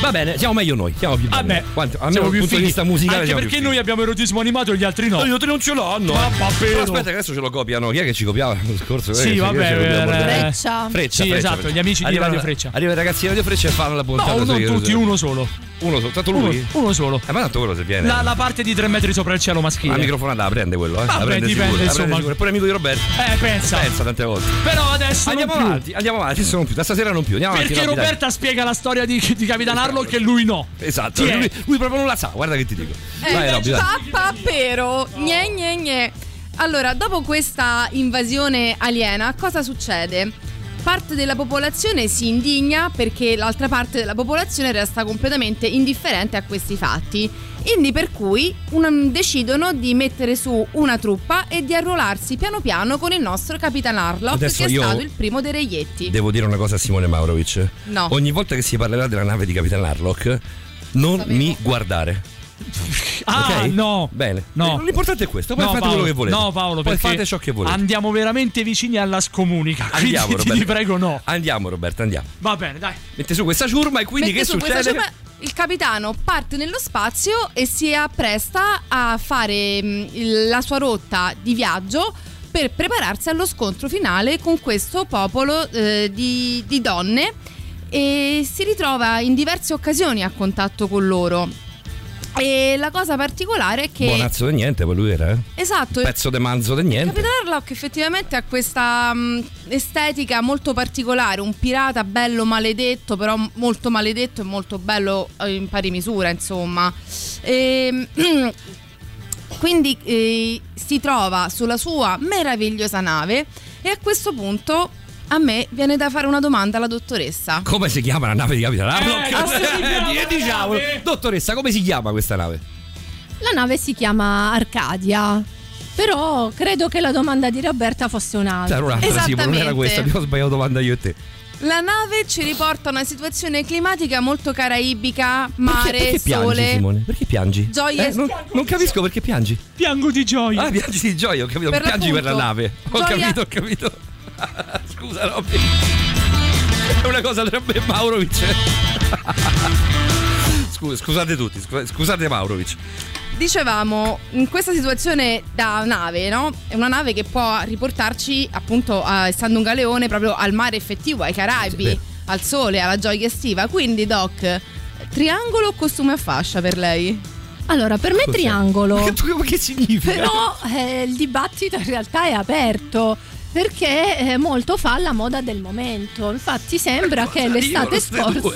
Va bene, siamo meglio noi, siamo più bravi. Vabbè, Quanto, almeno siamo dal più punto di vista musicale Anche perché noi abbiamo erotismo animato e gli altri no. Gli altri non ce l'hanno. Ma va Però bene. aspetta, che adesso ce lo copiano. Chi è che ci copiava l'anno scorso? Sì, Eh, vabbè, lo Bordello. Freccia. Freccia, Sì, Freccia, esatto, Freccia. gli amici di Arrivano- Radio Freccia. Arriva i ragazzi di Radio Freccia e fanno la puntata. No, non tutti, uno solo. Uno soltanto Uno, lui? uno solo. Eh, ma tanto quello se viene. La, la parte di tre metri sopra il cielo maschile. La microfonata la prende quello, eh. Vabbè, la prende dipende, sicuro, la insomma. prende pure amico di Roberto. Eh, pensa. Pensa tante volte. Però adesso Andiamo non più. avanti, andiamo avanti, adesso non più. Da stasera non più. Andiamo avanti. Perché no, dai. Roberta spiega la storia di, di Capitan Harlock e lui no. Esatto, lui, lui proprio non la sa, guarda che ti dico. Eh, Vai, Robby. Pappa pero, gne gne gne. Allora, dopo questa invasione aliena, cosa succede? Parte della popolazione si indigna perché l'altra parte della popolazione resta completamente indifferente a questi fatti. Quindi per cui un- decidono di mettere su una truppa e di arruolarsi piano piano con il nostro Capitan Adesso che è stato il primo dei reietti. Devo dire una cosa a Simone Maurovic. No. Ogni volta che si parlerà della nave di Capitan Harlock, non mi guardare. Ah, ok? no. Bene. No. L'importante è questo, poi No, fate Paolo, quello che volete. No, Paolo, poi fate ciò che volete. Andiamo veramente vicini alla scomunica. Quindi Andiamo, ti, Roberto. prego, no. Andiamo, Roberto, andiamo. Va bene, dai. Mette su questa ciurma e quindi Mette che succede? ciurma, il capitano parte nello spazio e si appresta a fare mh, il- la sua rotta di viaggio per prepararsi allo scontro finale con questo popolo eh, di, di donne e si ritrova in diverse occasioni a contatto con loro. E la cosa particolare è che... Buonazzo di niente, poi lui era, eh? Esatto, Pezzo de manzo di niente. Capitan Harlock effettivamente ha questa mh, estetica molto particolare, un pirata bello maledetto, però molto maledetto e molto bello eh, in pari misura, insomma. Ehm, quindi eh, si trova sulla sua meravigliosa nave e a questo punto a me viene da fare una domanda alla dottoressa. Come si chiama la nave di Capitan Harlock? come si chiama Eh, diciamo, dottoressa, come si chiama questa nave? La nave si chiama Arcadia. Però credo che la domanda di Roberta fosse un'altra. C'era un'altra, sì, ma non era questa. Abbiamo sbagliato domanda io e te. La nave ci riporta a una situazione climatica molto caraibica, mare, perché, perché piangi, sole. Simone? Perché piangi? Gioie- Eh, non, non capisco perché piangi. Piango di gioia. Ah, piangi di gioia, ho capito. Per piangi per la nave. Ho gioia- capito, ho capito. Scusa, Robby. È una cosa tra me e Maurovic. Scusa, scusate tutti, scu- scusate Maurovic. Dicevamo, in questa situazione da nave, no? È una nave che può riportarci, appunto, a- essendo un galeone, proprio al mare effettivo, ai Caraibi, Sì. al sole, alla gioia estiva. Quindi, Doc, triangolo o costume a fascia per lei? Allora, per me Cos'è? triangolo. Ma che, ma che significa? Però eh, il dibattito in realtà è aperto. Perché eh, molto fa la moda del momento. Infatti, sembra che l'estate ste due?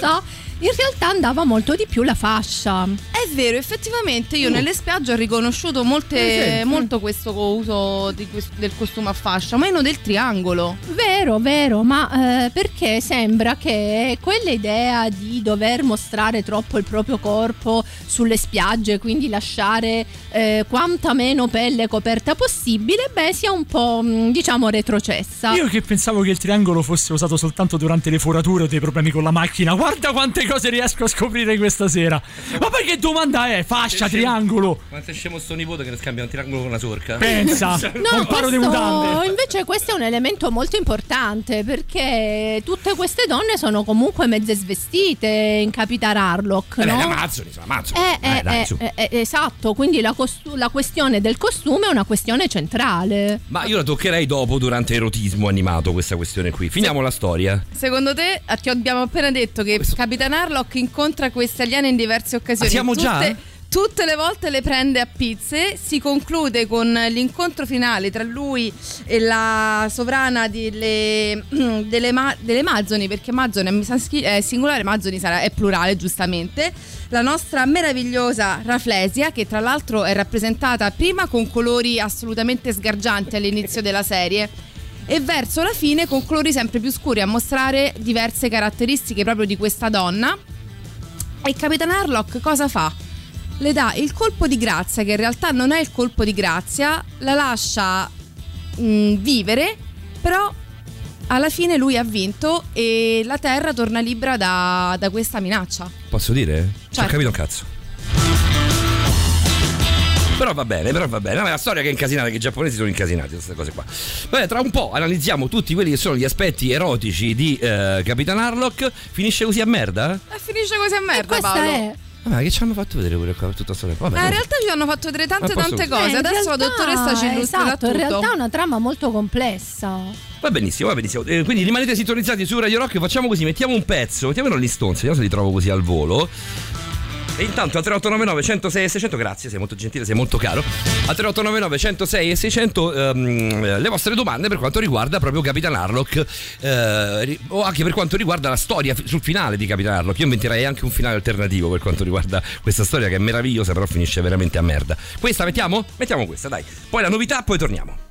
In realtà andava molto di più la fascia. È vero, effettivamente io nelle spiagge ho riconosciuto molte- Eh sì. molto questo uso di quest- del costume a fascia, meno del triangolo. Vero, vero, ma eh, perché sembra che quell'idea di dover mostrare troppo il proprio corpo sulle spiagge, quindi lasciare eh, quanta meno pelle coperta possibile, beh, sia un po', mh, diciamo, retrocessa. Io che pensavo che il triangolo fosse usato soltanto durante le forature o dei problemi con la macchina. Guarda quante cose riesco a scoprire questa sera. Ma poi che domanda è? Fascia, triangolo. Quanto è scemo sto nipote che ne scambia un triangolo con una sorca? Pensa. No, un paro di questo, mutande. invece questo è un elemento molto importante perché tutte queste donne sono comunque mezze svestite in Capitan Harlock, Eh, no? le Amazzoni, sono Amazzoni. Eh, eh, Eh, dai, eh, eh, esatto, quindi la, costu- la questione del costume è una questione centrale. Ma io la toccherei dopo durante erotismo animato questa questione qui. Finiamo la storia. Secondo te, ti abbiamo appena detto che Capitan Harlock incontra queste aliene in diverse occasioni. Ah, siamo già? tutte, tutte le volte le prende a pizze. Si conclude con l'incontro finale tra lui e la sovrana delle, delle, ma- delle Mazzoni, perché Mazzoni è singolare, Mazzoni sarà, è plurale, giustamente. La nostra meravigliosa Raflesia, che tra l'altro è rappresentata prima con colori assolutamente sgargianti all'inizio della serie e verso la fine con colori sempre più scuri a mostrare diverse caratteristiche proprio di questa donna. E Capitan Harlock cosa fa? Le dà il colpo di grazia, che in realtà non è il colpo di grazia, la lascia mh, vivere, però alla fine lui ha vinto e la Terra torna libera da, da questa minaccia. Posso dire? Ci ho Certo. capito un cazzo. Però va bene, però va bene. Vabbè, la storia che è incasinata, che i giapponesi sono incasinati, queste cose qua. Vabbè, tra un po' analizziamo tutti quelli che sono gli aspetti erotici di eh, Capitan Harlock. Finisce così a merda? E finisce così a merda, Questa Paolo. è. Vabbè, che ci hanno fatto vedere pure qua tutta storia? Vabbè, Ma in realtà ci hanno fatto vedere tante Ma posso- tante Eh, cose. in Adesso la realtà- dottoressa ci illustrerà esatto, tutto. in realtà è una trama molto complessa. Va benissimo, va benissimo. Eh, quindi rimanete sintonizzati su Radio Rock. Facciamo così: mettiamo un pezzo, mettiamo Rolling Stones, vediamo se li trovo così al volo. E intanto al 3899 106 e 600, grazie, sei molto gentile, sei molto caro. Al 3899 106 e 600 ehm, le vostre domande per quanto riguarda proprio Capitan Harlock eh, o anche per quanto riguarda la storia sul finale di Capitan Harlock. Io inventerei anche un finale alternativo per quanto riguarda questa storia che è meravigliosa, però finisce veramente a merda. Questa mettiamo? Mettiamo questa, dai. Poi la novità, poi torniamo.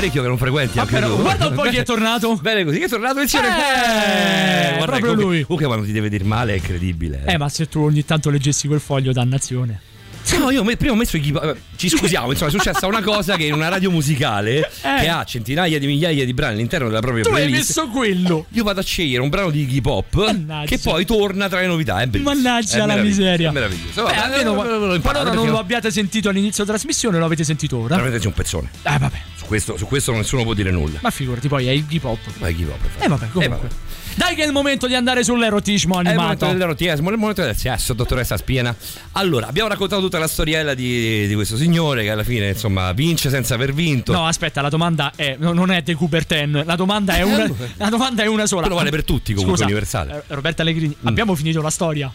Parecchio? Che non frequenti anche però, guarda un po' chi è tornato. Bene così, che è tornato insieme. Eh, guarda, proprio lui. Comunque quando ti deve dire male è incredibile. Eh, ma se tu ogni tanto leggessi quel foglio, dannazione. No, io me- prima ho messo i eh, Ci scusiamo, insomma, è successa una cosa che in una radio musicale che ha centinaia di migliaia di brani all'interno della propria Eh. Tu hai playlist. messo quello. Io vado a scegliere un brano di hip hop che poi torna tra le novità. È bellissimo. Mannaggia È la miseria. È meraviglioso. Beh, almeno eh, qualora non lo abbiate sentito all'inizio della trasmissione, lo avete sentito ora. C'è un pezzone. Eh, vabbè. Su questo, su questo nessuno può dire nulla. Ma figurati, poi è il hip hop. Ma è hip hop. Eh, vabbè, comunque. vabbè. Dai, che è il momento di andare sull'erotismo È il momento animato. dell'erotismo, è il momento del sesso, dottoressa Spiena. Allora, abbiamo raccontato tutta la storiella di, di questo signore che alla fine, insomma, vince senza aver vinto. No, aspetta, la domanda è. no, non è De Coubertin. La domanda è una. La domanda è una sola. Quello vale per tutti, comunque, Scusa, universale. eh, Roberta Allegrini, Mm. abbiamo finito la storia.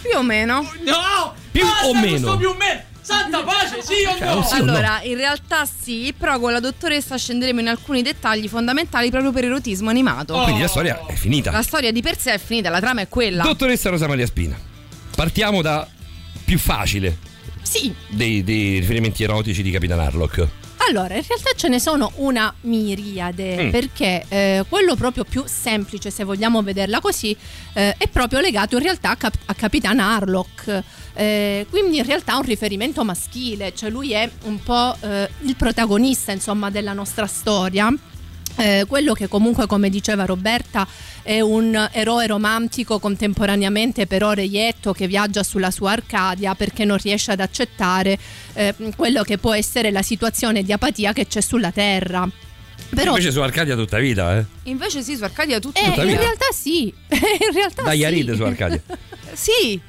Più o meno. No! Più Basta o questo meno? più o meno! Santa pace, sì o Cioè, no? sì o no? Allora, in realtà sì, però con la dottoressa scenderemo in alcuni dettagli fondamentali proprio per erotismo animato. Quindi la storia è finita. La storia di per sé è finita, la trama è quella. Dottoressa Rosa Maria Spina. Partiamo da più facile Sì, dei, dei riferimenti erotici di Capitan Harlock. Allora, in realtà ce ne sono una miriade, Mm. perché eh, quello proprio più semplice, se vogliamo vederla così, eh, è proprio legato in realtà a, Cap- a Capitan Harlock. Eh, quindi in realtà è un riferimento maschile, cioè lui è un po' eh, il protagonista insomma della nostra storia. Eh, quello che comunque come diceva Roberta è un eroe romantico contemporaneamente però reietto che viaggia sulla sua Arcadia perché non riesce ad accettare eh, quello che può essere la situazione di apatia che c'è sulla terra però Invece su Arcadia tutta vita, eh. Invece sì, su Arcadia tutto. eh, tutta in vita. realtà sì in realtà Dai sì. Aride su Arcadia. Sì,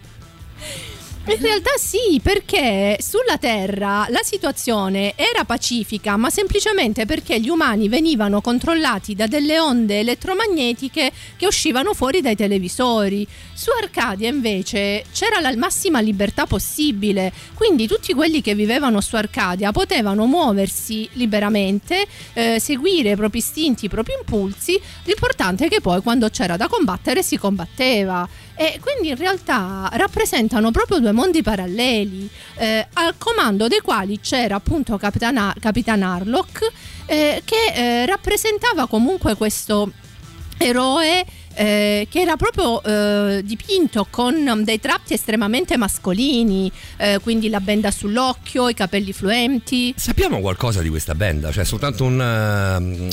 In realtà sì, perché sulla Terra la situazione era pacifica, ma semplicemente perché gli umani venivano controllati da delle onde elettromagnetiche che uscivano fuori dai televisori. Su Arcadia invece c'era la massima libertà possibile, quindi tutti quelli che vivevano su Arcadia potevano muoversi liberamente, eh, seguire i propri istinti, i propri impulsi, l'importante è che poi quando c'era da combattere si combatteva. E quindi in realtà rappresentano proprio due mondi paralleli, eh, al comando dei quali c'era appunto Capitan, Capitan Harlock, eh, che eh, rappresentava comunque questo eroe eh, che era proprio eh, dipinto con dei tratti estremamente mascolini, eh, quindi la benda sull'occhio, i capelli fluenti. Sappiamo qualcosa di questa benda? Cioè, soltanto un. un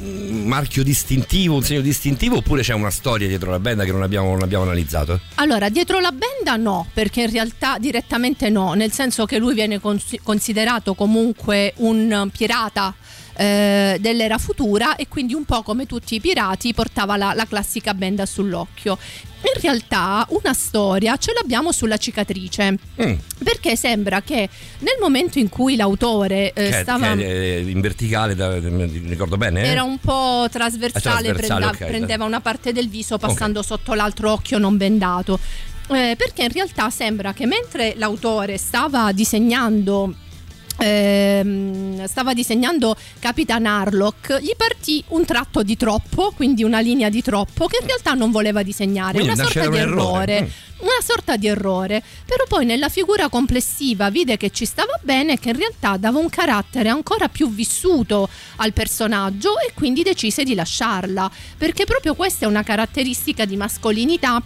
marchio distintivo, un segno distintivo, oppure c'è una storia dietro la benda che non abbiamo, non abbiamo analizzato? Allora, dietro la benda no, perché in realtà direttamente no, nel senso che lui viene cons- considerato comunque un pirata eh, dell'era futura e quindi un po' come tutti i pirati portava la, la classica benda sull'occhio. In realtà una storia ce l'abbiamo sulla cicatrice, Mm, perché sembra che nel momento in cui l'autore eh, che, stava... che è in verticale, da- mi ricordo bene? eh? Era un po' trasversale, Ah, trasversale, prenda- ok. prendeva una parte del viso passando sotto l'altro occhio non bendato. Eh, perché in realtà sembra che mentre l'autore stava disegnando ehm, stava disegnando Capitan Harlock. Gli partì un tratto di troppo quindi una linea di troppo che in realtà non voleva disegnare. Quindi una sorta di un errore. errore. Mm. una sorta di errore, però poi nella figura complessiva vide che ci stava bene e che in realtà dava un carattere ancora più vissuto al personaggio e quindi decise di lasciarla, perché proprio questa è una caratteristica di mascolinità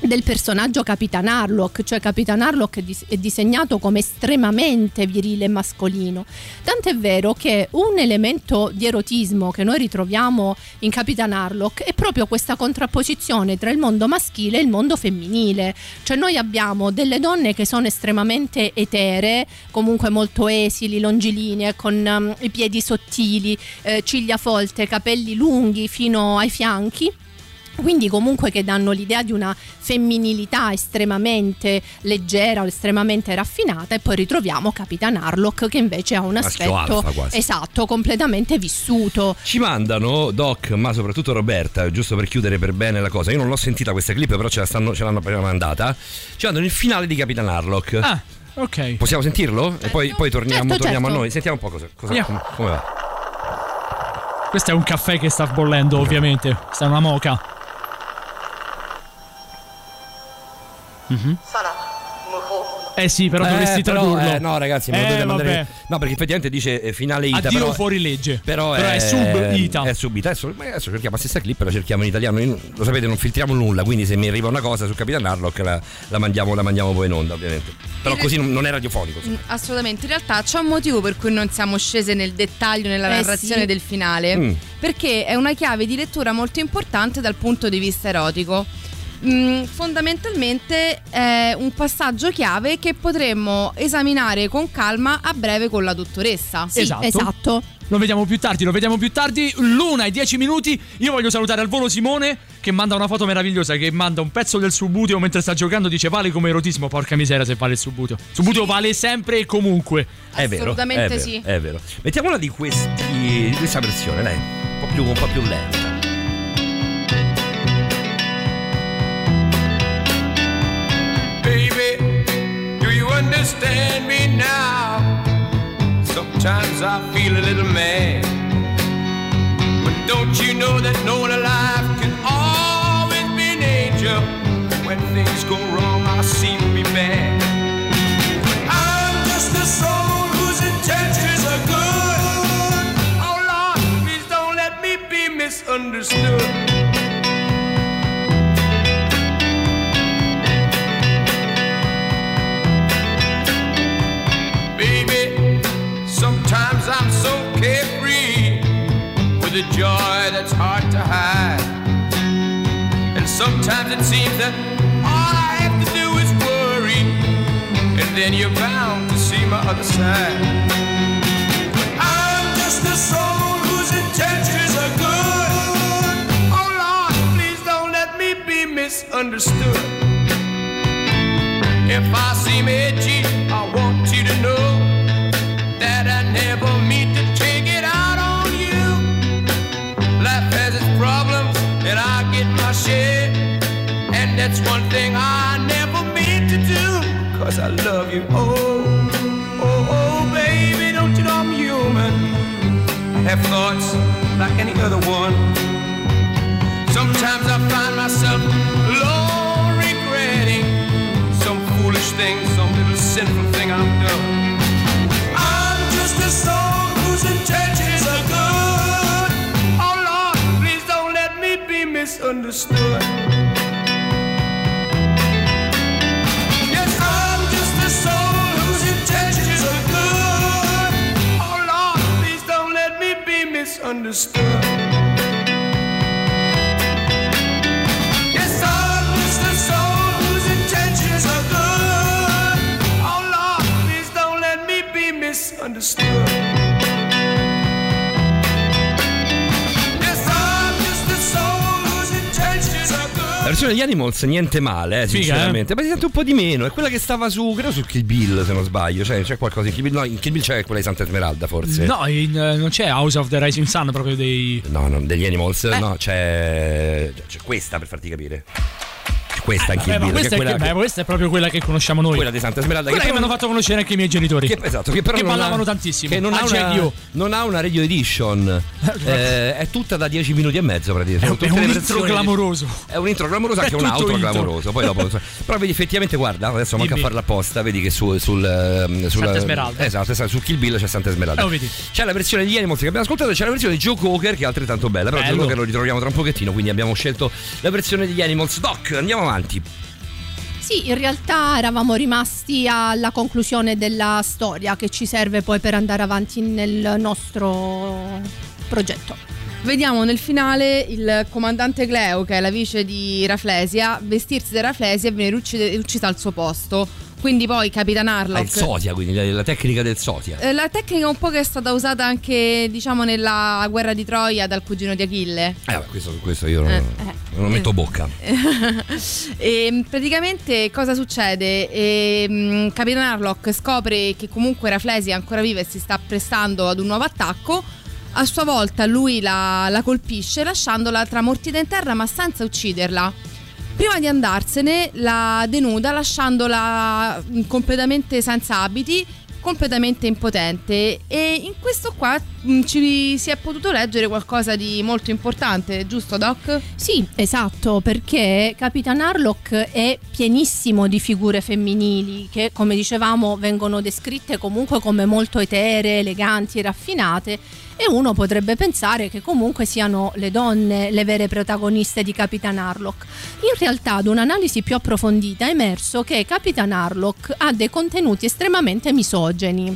del personaggio Capitan Harlock, cioè Capitan Harlock è, dis- è disegnato come estremamente virile e mascolino. Tant'è vero che un elemento di erotismo che noi ritroviamo in Capitan Harlock è proprio questa contrapposizione tra il mondo maschile e il mondo femminile. Cioè noi abbiamo delle donne che sono estremamente eteree, comunque molto esili, longilinee, con um, i piedi sottili, eh, ciglia folte, capelli lunghi fino ai fianchi quindi comunque che danno l'idea di una femminilità estremamente leggera o estremamente raffinata e poi ritroviamo Capitan Harlock che invece ha un Maschio aspetto alfa quasi. esatto, completamente vissuto. Ci mandano Doc, ma soprattutto Roberta, giusto per chiudere per bene la cosa. Io non l'ho sentita questa clip, però ce, la stanno- ce l'hanno appena mandata. Ci mandano il finale di Capitan Harlock. Ah, ok. Possiamo sentirlo? E poi, poi torniamo, Certo, torniamo certo. a noi. Sentiamo un po' cosa, cosa- Andiamo. come, come va. Questo è un caffè che sta bollendo, ovviamente. Questa è una moca. Mhm. Eh sì, però dovresti però, tradurlo. eh, no, ragazzi, me lo Eh, dovete mandare. vabbè. No, perché effettivamente dice eh, finale Ita. Addio però, fuori legge. però, Però è sub Ita. È sub Ita. Adesso, ma adesso cerchiamo la stessa clip, la cerchiamo in italiano. Io- lo sapete, non filtriamo nulla. Quindi se mi arriva una cosa su Capitan Harlock la, la mandiamo, la mandiamo poi in onda, ovviamente. Però In- così non, non è radiofonico. Mm, Assolutamente, in realtà c'è un motivo per cui non siamo scese nel dettaglio nella Eh narrazione sì. del finale, Mm. perché è una chiave di lettura molto importante dal punto di vista erotico. Mm, fondamentalmente è un passaggio chiave che potremmo esaminare con calma a breve con la dottoressa. Sì, Esatto. esatto. Lo vediamo più tardi, lo vediamo più tardi. L'una e dieci minuti. Io voglio salutare al volo Simone che manda una foto meravigliosa. Che manda un pezzo del subuteo mentre sta giocando. Dice vale come erotismo. Porca miseria se vale il subuteo. Subuteo vale sempre e comunque. È vero. Assolutamente è vero, sì. È vero. Mettiamola di, questi, di questa versione, dai. Un po' più, un po' più lenta. Baby, do you understand me now? Sometimes I feel a little mad. But don't you know that no one alive can always be an angel? When things go wrong, I seem to be bad. I'm just a soul whose intentions are good. Oh Lord, please don't let me be misunderstood. With a joy that's hard to hide. And sometimes it seems that all I have to do is worry, and then you're bound to see my other side. I'm just a soul whose intentions are good. Oh Lord, please don't let me be misunderstood. If I seem edgy, I want you to know that I never mean to that's one thing I never mean to do, cause I love you. Oh, oh, oh, baby, don't you know I'm human? I have thoughts like any other one. Sometimes I find myself alone regretting some foolish thing, some little sinful thing I've done. I'm just a soul whose intentions are good. Oh Lord, please don't let me be misunderstood. understood. Versione degli Animals niente male, eh, Figa, sinceramente. Ma si sente un po' di meno. È quella che stava su, credo su Kill Bill, se non sbaglio. Cioè, c'è qualcosa in Kill Bill. No, in Kill Bill c'è quella di Santa Esmeralda, forse. No, in, eh, non c'è House of the Rising Sun proprio dei. No, no, degli Animals, Eh. no, c'è, c'è questa per farti capire. Questa Kill Eh, Bill, questa, che è, quella, che- beh, questa è proprio quella che conosciamo noi. quella di Santa Esmeralda. Quella che mi però- hanno fatto conoscere anche i miei genitori. Che, esatto, che però Che non ballavano ha, tantissimo. Che non ha, Ah, cioè, una, non ha una radio edition. Eh, è tutta da 10 minuti e mezzo praticamente. È, è un intro clamoroso. È un intro clamoroso, anche un intro. clamoroso. Poi dopo, però vedi effettivamente, guarda, adesso manca a farla apposta. Vedi che su, sul, ehm, sulla- Santa Esmeralda. Esatto, esatto, su Kill Bill c'è Santa Esmeralda. Eh. C'è la versione di Animals che abbiamo ascoltato e c'è la versione di Joe Cocker che è altrettanto bella. Però Joe Bello. Cocker lo ritroviamo tra un pochettino, quindi abbiamo scelto la versione degli Animals. Doc, andiamo avanti. Sì, in realtà eravamo rimasti alla conclusione della storia che ci serve poi per andare avanti nel nostro progetto. Vediamo nel finale il comandante Cleo, che è la vice di Raflesia, vestirsi da Raflesia e venire uccide- uccisa al suo posto. Quindi poi Capitan Ah, Harlock. il Sotia, quindi la, la tecnica del Sotia. Eh, La tecnica un po' che è stata usata anche, diciamo, nella guerra di Troia dal cugino di Achille. Eh, vabbè, questo, questo io non, Eh, non metto bocca. e praticamente cosa succede? E, mm, Capitan Harlock scopre che comunque Raflesia è ancora viva e si sta prestando ad un nuovo attacco. A sua volta lui la, la colpisce lasciandola tramortita in terra ma senza ucciderla. Prima di andarsene la denuda lasciandola mm, completamente senza abiti completamente impotente e in questo qua mh, ci si è potuto leggere qualcosa di molto importante, giusto Doc? Sì, esatto, perché Capitan Harlock è pienissimo di figure femminili che, come dicevamo, vengono descritte comunque come molto eteree, eleganti, raffinate e uno potrebbe pensare che comunque siano le donne le vere protagoniste di Capitan Harlock. In realtà, ad un'analisi più approfondita è emerso che Capitan Harlock ha dei contenuti estremamente misogeni.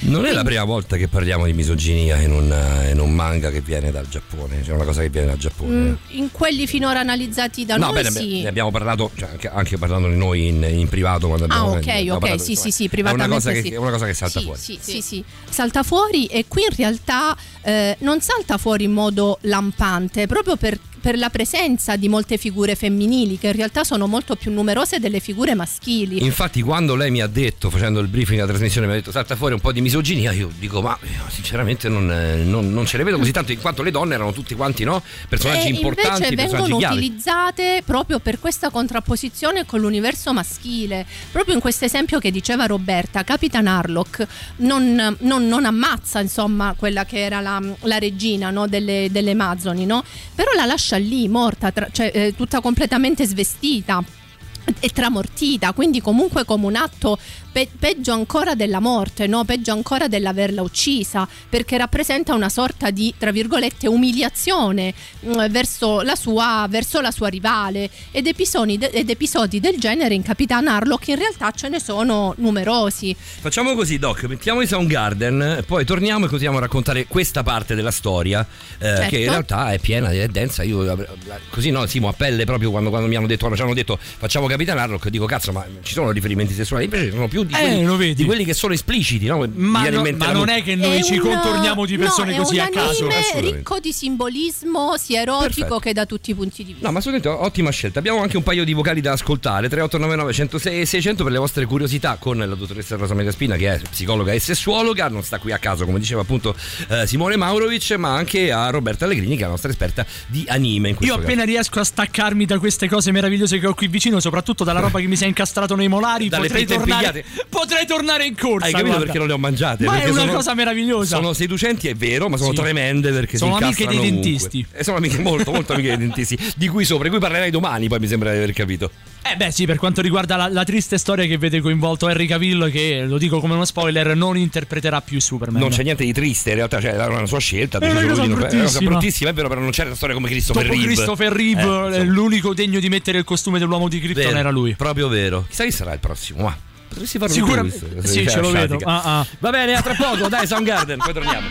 Non è la prima volta che parliamo di misoginia in un, eh, in un manga che viene dal Giappone, cioè una cosa che viene dal Giappone. Mm, In quelli finora analizzati da no, noi bene, sì. ne abbiamo parlato cioè, anche, anche parlando di noi in, in privato quando Ah, abbiamo ok, abbiamo ok, parlato, sì, insomma, sì, sì, è una privatamente cosa che, sì. è una cosa che salta Sì, fuori. Sì, sì, sì. Salta fuori e qui in realtà eh, non salta fuori in modo lampante, proprio per, per la presenza di molte figure femminili che in realtà sono molto più numerose delle figure maschili. Infatti, quando lei mi ha detto, facendo il briefing della trasmissione, mi ha detto salta fuori un po' di misoginia, io dico, ma eh, sinceramente non, eh, non- non ce le vedo così tanto, in quanto le donne erano tutti quanti no? personaggi e importanti, invece vengono utilizzate proprio per questa contrapposizione con l'universo maschile. Proprio in questo esempio che diceva Roberta, Capitan Harlock non, non- non ammazza insomma quella che era la, la regina no, delle, delle Amazzoni, no? però la lascia lì morta, tra- cioè, eh, tutta completamente svestita e tramortita, quindi comunque come un atto pe- peggio ancora della morte, no? peggio ancora dell'averla uccisa, perché rappresenta una sorta di, tra virgolette, umiliazione mm, verso, la sua, verso la sua rivale ed episodi, de- ed episodi del genere in Capitan Harlock in realtà ce ne sono numerosi. Facciamo così, Doc, mettiamo i Soundgarden, poi torniamo e continuiamo a raccontare questa parte della storia, eh, Certo. che in realtà è piena, è densa. Io eh, così no, Simo, a pelle proprio quando, quando mi hanno detto, quando ci hanno detto facciamo Capitan Harlock, dico cazzo, ma ci sono riferimenti sessuali, invece ci sono più di, Eh, quelli, vedi. di quelli che sono espliciti, no? Ma, no- ma non è che noi È ci un- contorniamo di persone no, così è a caso. assolutamente. ricco di simbolismo sia erotico Perfetto. che da tutti i punti di vista. No, ma assolutamente ottima scelta. Abbiamo anche un paio di vocali da ascoltare: 3899 106 e 600 per le vostre curiosità con la dottoressa Rosa Mediaspina, che è psicologa e sessuologa. Non sta qui a caso, come diceva appunto eh, Simone Maurovic, ma anche a Roberta Allegrini, che è la nostra esperta di anime. In Io questo caso. appena riesco a staccarmi da queste cose meravigliose che ho qui vicino, soprattutto dalla roba che mi si è incastrato nei molari, potrei tornare, potrei tornare in corsa. Hai capito guarda. perché non le ho mangiate? Ma è una sono- cosa meravigliosa. Sono seducenti, è vero, ma sono Sì. tremende perché Sono amiche dei dentisti. E sono amiche molto, molto amiche dei dentisti. Di cui sopra, di cui parlerai domani, poi mi sembra di aver capito. Eh beh sì, per quanto riguarda la, la triste storia che vede coinvolto Henry Cavill, che lo dico come uno spoiler, non interpreterà più Superman. Non c'è niente di triste, in realtà, cioè, era una sua scelta. ha È una cosa non- è una cosa bruttissima. è vero, però non c'era una storia come Christopher Dopo Reeve. Christopher Reeve, Eh, eh, l'unico degno di mettere il costume dell'uomo di Krypton era lui. Proprio vero. Chissà chi sarà il prossimo. Ma potresti farlo Sicuramente- sì, ce lo vedo. Ah, ah. Va bene, a tra poco, dai, Soundgarden, poi torniamo.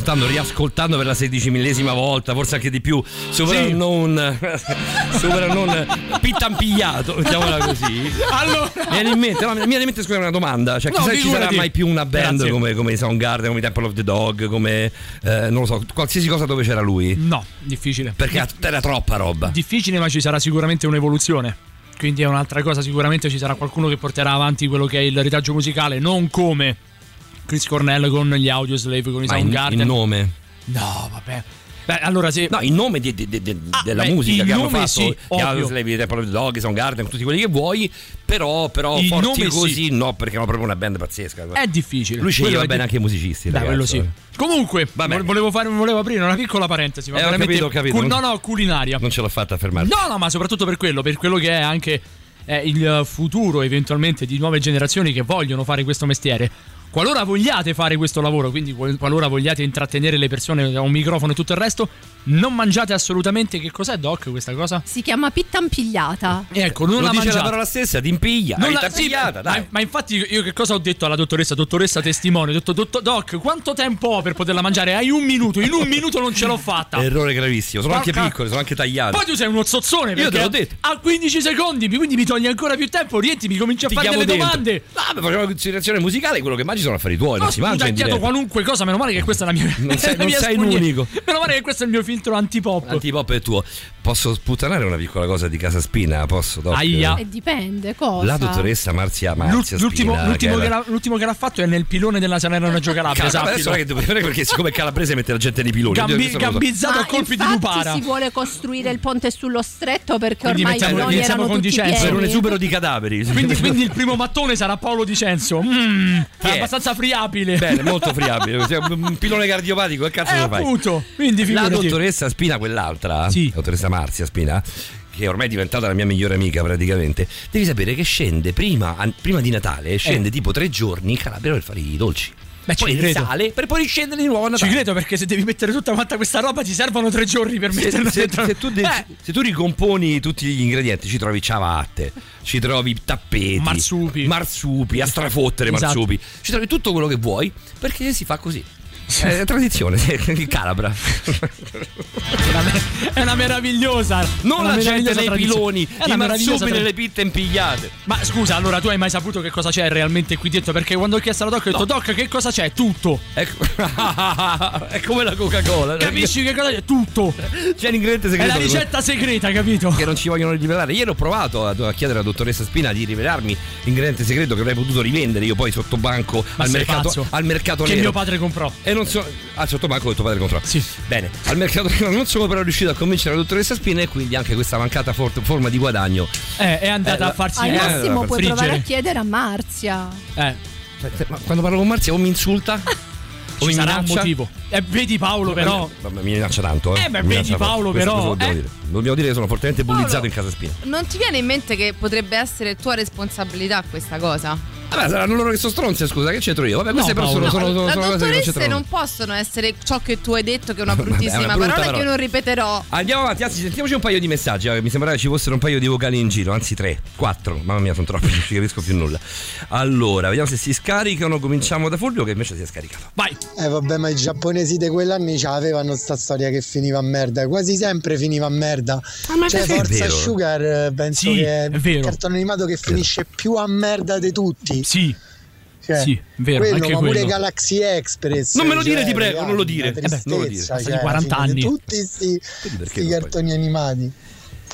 Ascoltando, riascoltando per la sedicimillesima volta, forse anche di più. Super Sì. non. non. Pittampigliato, mettiamola così. Allora, Mi viene in mente, no, mi viene in mente scusa una domanda. Cioè, No, chissà ci sarà mai più una band Grazie. come, come Soundgarden, come Temple of the Dog, come. eh, non lo so, qualsiasi cosa dove c'era lui. no, difficile. Perché era troppa roba. difficile, ma ci sarà sicuramente un'evoluzione. Quindi è un'altra cosa, sicuramente ci sarà qualcuno che porterà avanti quello che è il retaggio musicale, non come Chris Cornell con gli Audioslave, con i Soundgarden. in nome. No, vabbè. Beh, allora se... No, in nome di- di- di- Ah, della beh, musica il che hanno fatto sì, of the Dog, Soundgarden, tutti quelli che vuoi, però, però Il forti così sì. no, perché hanno proprio una band pazzesca. È difficile. Lui sceglieva bene di- anche i musicisti. Beh, quello sì. Comunque, volevo, fare, volevo aprire una piccola parentesi. Ma Eh, ho capito, ho capito. Non- no, no, culinaria. Non ce l'ho fatta a fermare. No, no, ma soprattutto per quello, per quello che è anche eh, il futuro eventualmente di nuove generazioni che vogliono fare questo mestiere. Qualora vogliate fare questo lavoro, quindi qual- qualora vogliate intrattenere le persone da un microfono e tutto il resto, non mangiate assolutamente. Che cos'è, Doc, questa cosa? Si chiama pittampigliata. Ecco, non Lo la dice mangiate. la parola stessa, ti impiglia. Non la- t'impigliata, sì, dai. Ma, ma infatti io- io che cosa ho detto alla dottoressa? Dottoressa testimone, ho detto "Dottor- Doc, quanto tempo ho per poterla mangiare? Hai un minuto, in un minuto non ce l'ho fatta. Errore gravissimo. Sono anche Porca- piccole, sono anche tagliate. Poi tu sei uno zozzone Io perché te l'ho detto. a 15 secondi, quindi mi togli ancora più tempo, rientri, mi cominci a Ti fare delle dentro. domande. No, beh, facciamo una considerazione musicale, quello che mangi sono affari tuoi, No, non si mangia in diretta. qualunque cosa, meno male che questa è la mia Non sei- la non mia sei l'unico. Meno male che questo è il mio filtro antipop. Antipop è tuo. Posso sputtanare una piccola cosa di Casa Spina? Posso? Doc? Aia. E dipende, cosa? La dottoressa Marzia Marzia L'ultimo, Spina, l'ultimo che che, era- l'ha, l'ultimo che l'ha fatto è nel pilone della Salerno Reggio Calabria. Sappilo. adesso è che devo dire perché siccome è calabrese mette la gente nei piloni. Gambi- gambizzato Ma a colpi di infatti lupara. si vuole costruire il ponte sullo stretto perché Quindi ormai i mettiamo- iniziamo erano con tutti Dicenzo. Per un esubero di cadaveri. Quindi, quindi il primo mattone sarà Paolo Dicenzo. Mm, Chi è? Abbastanza friabile. Bene, molto friabile. Un pilone cardiopatico, che cazzo Eh, lo fai? appunto. Quindi La dottoressa Spina, quell'altra, Sì. la dottoressa Marzia Spina, che ormai è diventata la mia migliore amica praticamente, devi sapere che scende prima, prima di Natale, scende tipo tre giorni in Calabria per fare i dolci. Eh. Beh, ci poi credo. risale per poi riscendere di nuovo a Ci Natale. credo perché se devi mettere tutta quanta questa roba ti servono tre giorni per Se, metterla se- dentro. se tu de- Eh, se tu ricomponi tutti gli ingredienti, ci trovi ciabatte, ci trovi tappeti, Marsupi. marsupi, a strafottere Esatto. marsupi, ci trovi tutto quello che vuoi perché si fa così. È tradizione, calabra. è, una, me- è una meravigliosa. Non una la gente nei piloni, È i meravigliosa marsupi tra- nelle pitte impigliate. Ma scusa, allora tu hai mai saputo che cosa c'è realmente qui dentro? Perché quando ho chiesto alla Doc ho detto Doc che cosa c'è? Tutto. Ecco. è come la Coca-Cola. Capisci che cosa c'è? Tutto. C'è l'ingrediente È segreto. la che- ricetta segreta, capito? Che non ci vogliono rivelare. Ieri ho provato a, a chiedere alla dottoressa Spina di rivelarmi l'ingrediente segreto che avrei potuto rivendere io poi sotto banco al mercato, al mercato Che nero. mio padre comprò. E non so. Ah, sotto banco che tuo padre comprò. Sì. Bene, al mercato nero non sono però riuscito a convincere la dottoressa Spina e quindi anche questa mancata for- forma di guadagno. Eh, è andata Eh, a farsi Al Eh, massimo puoi provare a friggere. chiedere a Marzia. Eh, Cioè, Ma quando parlo con Marzia o mi insulta o ci mi sarà un motivo. Eh, vedi Paolo però. Vabbè, mi minaccia tanto, eh. Eh, beh, vedi. Paolo, Questo però, lo dobbiamo eh. dire. Dobbiamo dire che sono fortemente bullizzato Paolo. in casa Spina. Non ti viene in mente che potrebbe essere tua responsabilità questa cosa? Vabbè, saranno loro che sono stronzi, scusa, che c'entro io? Vabbè, queste No, però Paolo. sono, sono, No, sono, cose che non dottoresse c'entrano. non possono essere ciò che tu hai detto che è una Vabbè, è bruttissima una parola parola. che non ripeterò. Andiamo avanti, anzi, sentiamoci un paio di messaggi. eh, Mi sembrava ci fossero un paio di vocali in giro, anzi tre, quattro. Mamma mia, sono troppi, non ci capisco più nulla. Allora, vediamo se si scaricano. Cominciamo da Fulvio, che invece si è scaricato. Vai. Eh vabbè, ma i giapponesi di quell'anni ce l'avevano sta storia che finiva a merda, quasi sempre finiva a merda. ma cioè, perché è Forza? Sugar eh, penso Sì, che è vero. il cartone animato che finisce più a merda di tutti. Sì. Cioè, Sì, vero, quello, anche ma pure quello. Galaxy Express. Non me lo dire, cioè, ti prego, ragazzi, non lo dire. Eh beh, non lo dire. cioè, Passati 40 alla fine anni. Tutti sti, perché sti non puoi? cartoni animati.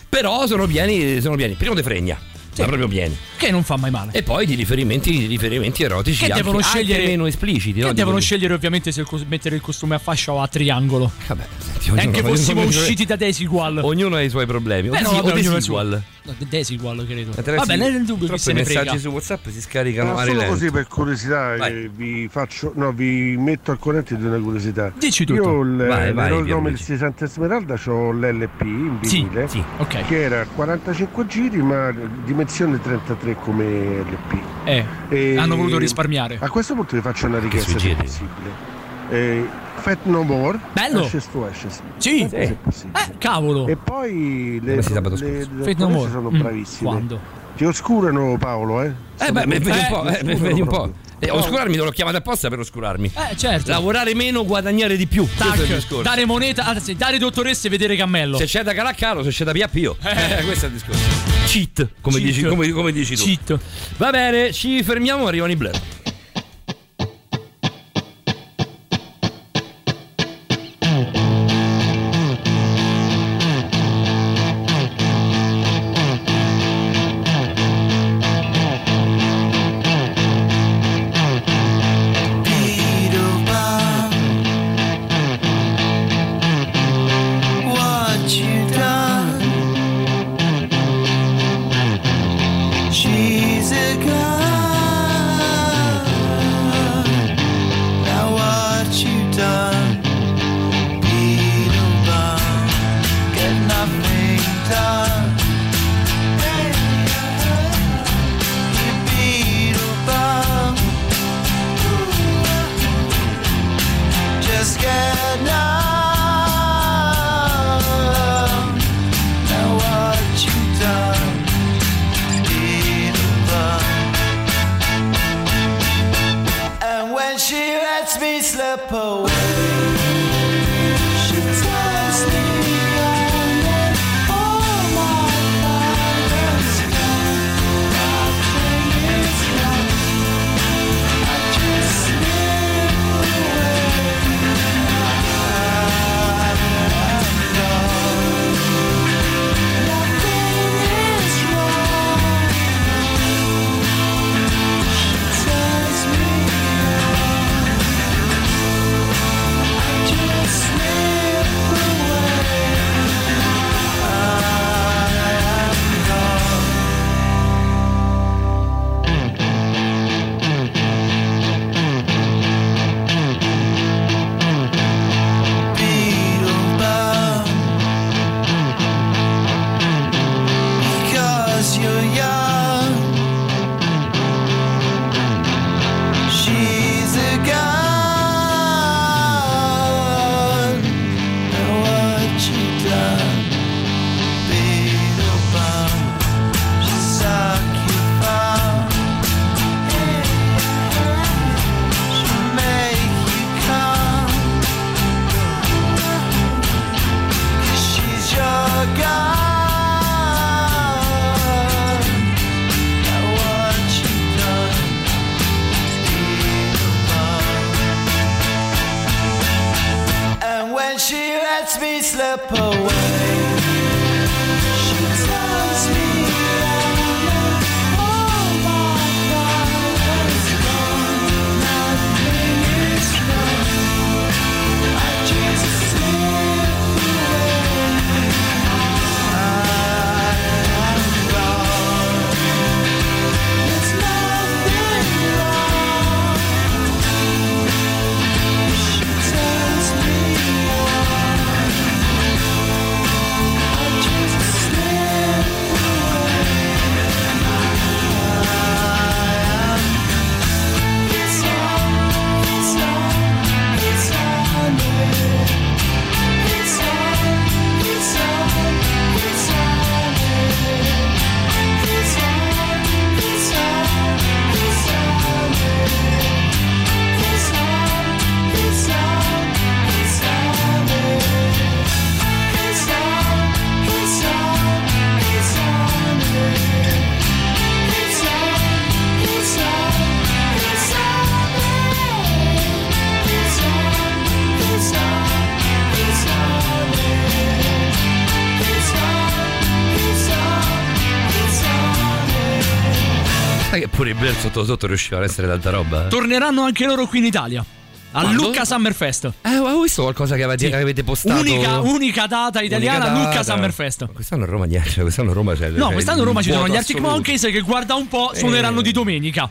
Però sono pieni, sono pieni. Primo de fregna, ma proprio pieni. Che non fa mai male. E poi di riferimenti, di riferimenti erotici Che anche, devono anche scegliere- meno espliciti. Che no? devono scegliere ovviamente se il cos- mettere il costume a fascia o a triangolo. Vabbè, senti, ognuno- anche fossimo ognuno- usciti da Desigual. Ognuno ha i suoi problemi. O Beh, no, desi- vabbè, o desigual. No, de- Desigual credo. Attraverso Vabbè, i- nel dubbio troppi se ne messaggi frega. su WhatsApp si scaricano Ma a solo rilento. così per curiosità eh, vi faccio no, vi metto al corrente di una curiosità. Dici tutto. Io il Vai, vai, nome di Santa Esmeralda ho l'LP in Sì, vinile Sì. Ok. che era 45 giri ma dimensione 33 come LP. Eh, E hanno voluto risparmiare. A questo punto vi faccio una richiesta se possibile. Eh, Fat No More Bello. Ashes to Ashes. Sì. È possibile. Eh, cavolo. E poi le, Come le, le Fate no more. sono Mm, bravissime. Quando? Ti oscurano Paolo, eh? Eh beh, vedi un po', eh, vedi un po'. Eh, oscurarmi non l'ho chiamato apposta per oscurarmi. Eh, certo. Lavorare meno, guadagnare di più. Questo è il Tac, discorso. dare moneta, anzi, dare dottoresse e vedere cammello. Se c'è da calaccaro, se c'è da piappio. Eh, questo è il discorso. Cheat, come, Cheat. Dici, come, come dici tu. Cheat. Va bene, ci fermiamo, arrivano i Blair. Sotto sotto riuscivano ad essere tanta roba? eh? Torneranno anche loro qui in Italia. A Quando? Lucca Summerfest. Eh, avevo visto qualcosa che avete, Sì. avete postato. Unica, unica data italiana, Unica Lucca data. Summerfest. Quest'anno a Roma niente, quest'anno a Roma c'è. No, quest'anno a Roma ci sono gli Arctic. Monkeys che guarda un po' suoneranno Eh. di domenica.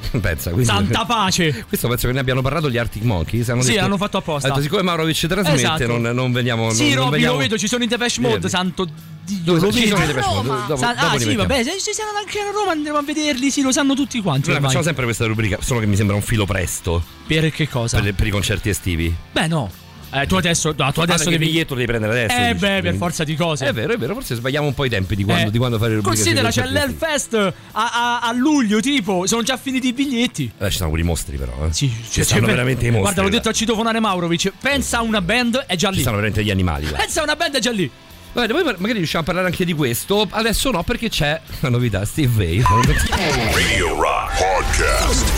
Pensa, quindi- Santa pace. Questo penso che ne abbiano parlato gli Arctic Monkeys. Hanno Sì, detto- l'hanno fatto apposta. detto, siccome Maurovic trasmette, Esatto. non, non veniamo. Sì, non, non Robby, veniamo... lo vedo, ci sono in Depeche Mode, Vedi. santo Dio. Lo ci vedo. sono i Depeche Mode? Dopo- Sa- dopo ah, sì, vabbè, se ci siamo anche a Roma andremo a vederli, sì, lo sanno tutti quanti. Noi ormai. facciamo sempre questa rubrica, solo che mi sembra un filo presto Per che cosa? per, per i concerti estivi. Beh, no. Eh, tu adesso, no, tu adesso Ah, perché il devi. biglietto lo devi prendere adesso. Eh, dici, beh, per forza di cose. È vero, è vero, forse sbagliamo un po' i tempi di quando, Eh, di quando fare rubriche Considera, c'è l'Hellfest a, a- a luglio, tipo, sono già finiti i biglietti. Eh, ci sono pure i mostri, però. Eh. Sì, ci cioè, stanno per- veramente i mostri. Guarda, l'ho detto a citofonare Maurovic. Pensa a una band, è già Ci lì. stanno veramente gli animali. Là. Pensa a una band, è già lì. Vabbè, poi magari riusciamo a parlare anche di questo. Adesso no, perché c'è la novità, Steve Vai. Radio Rock Podcast.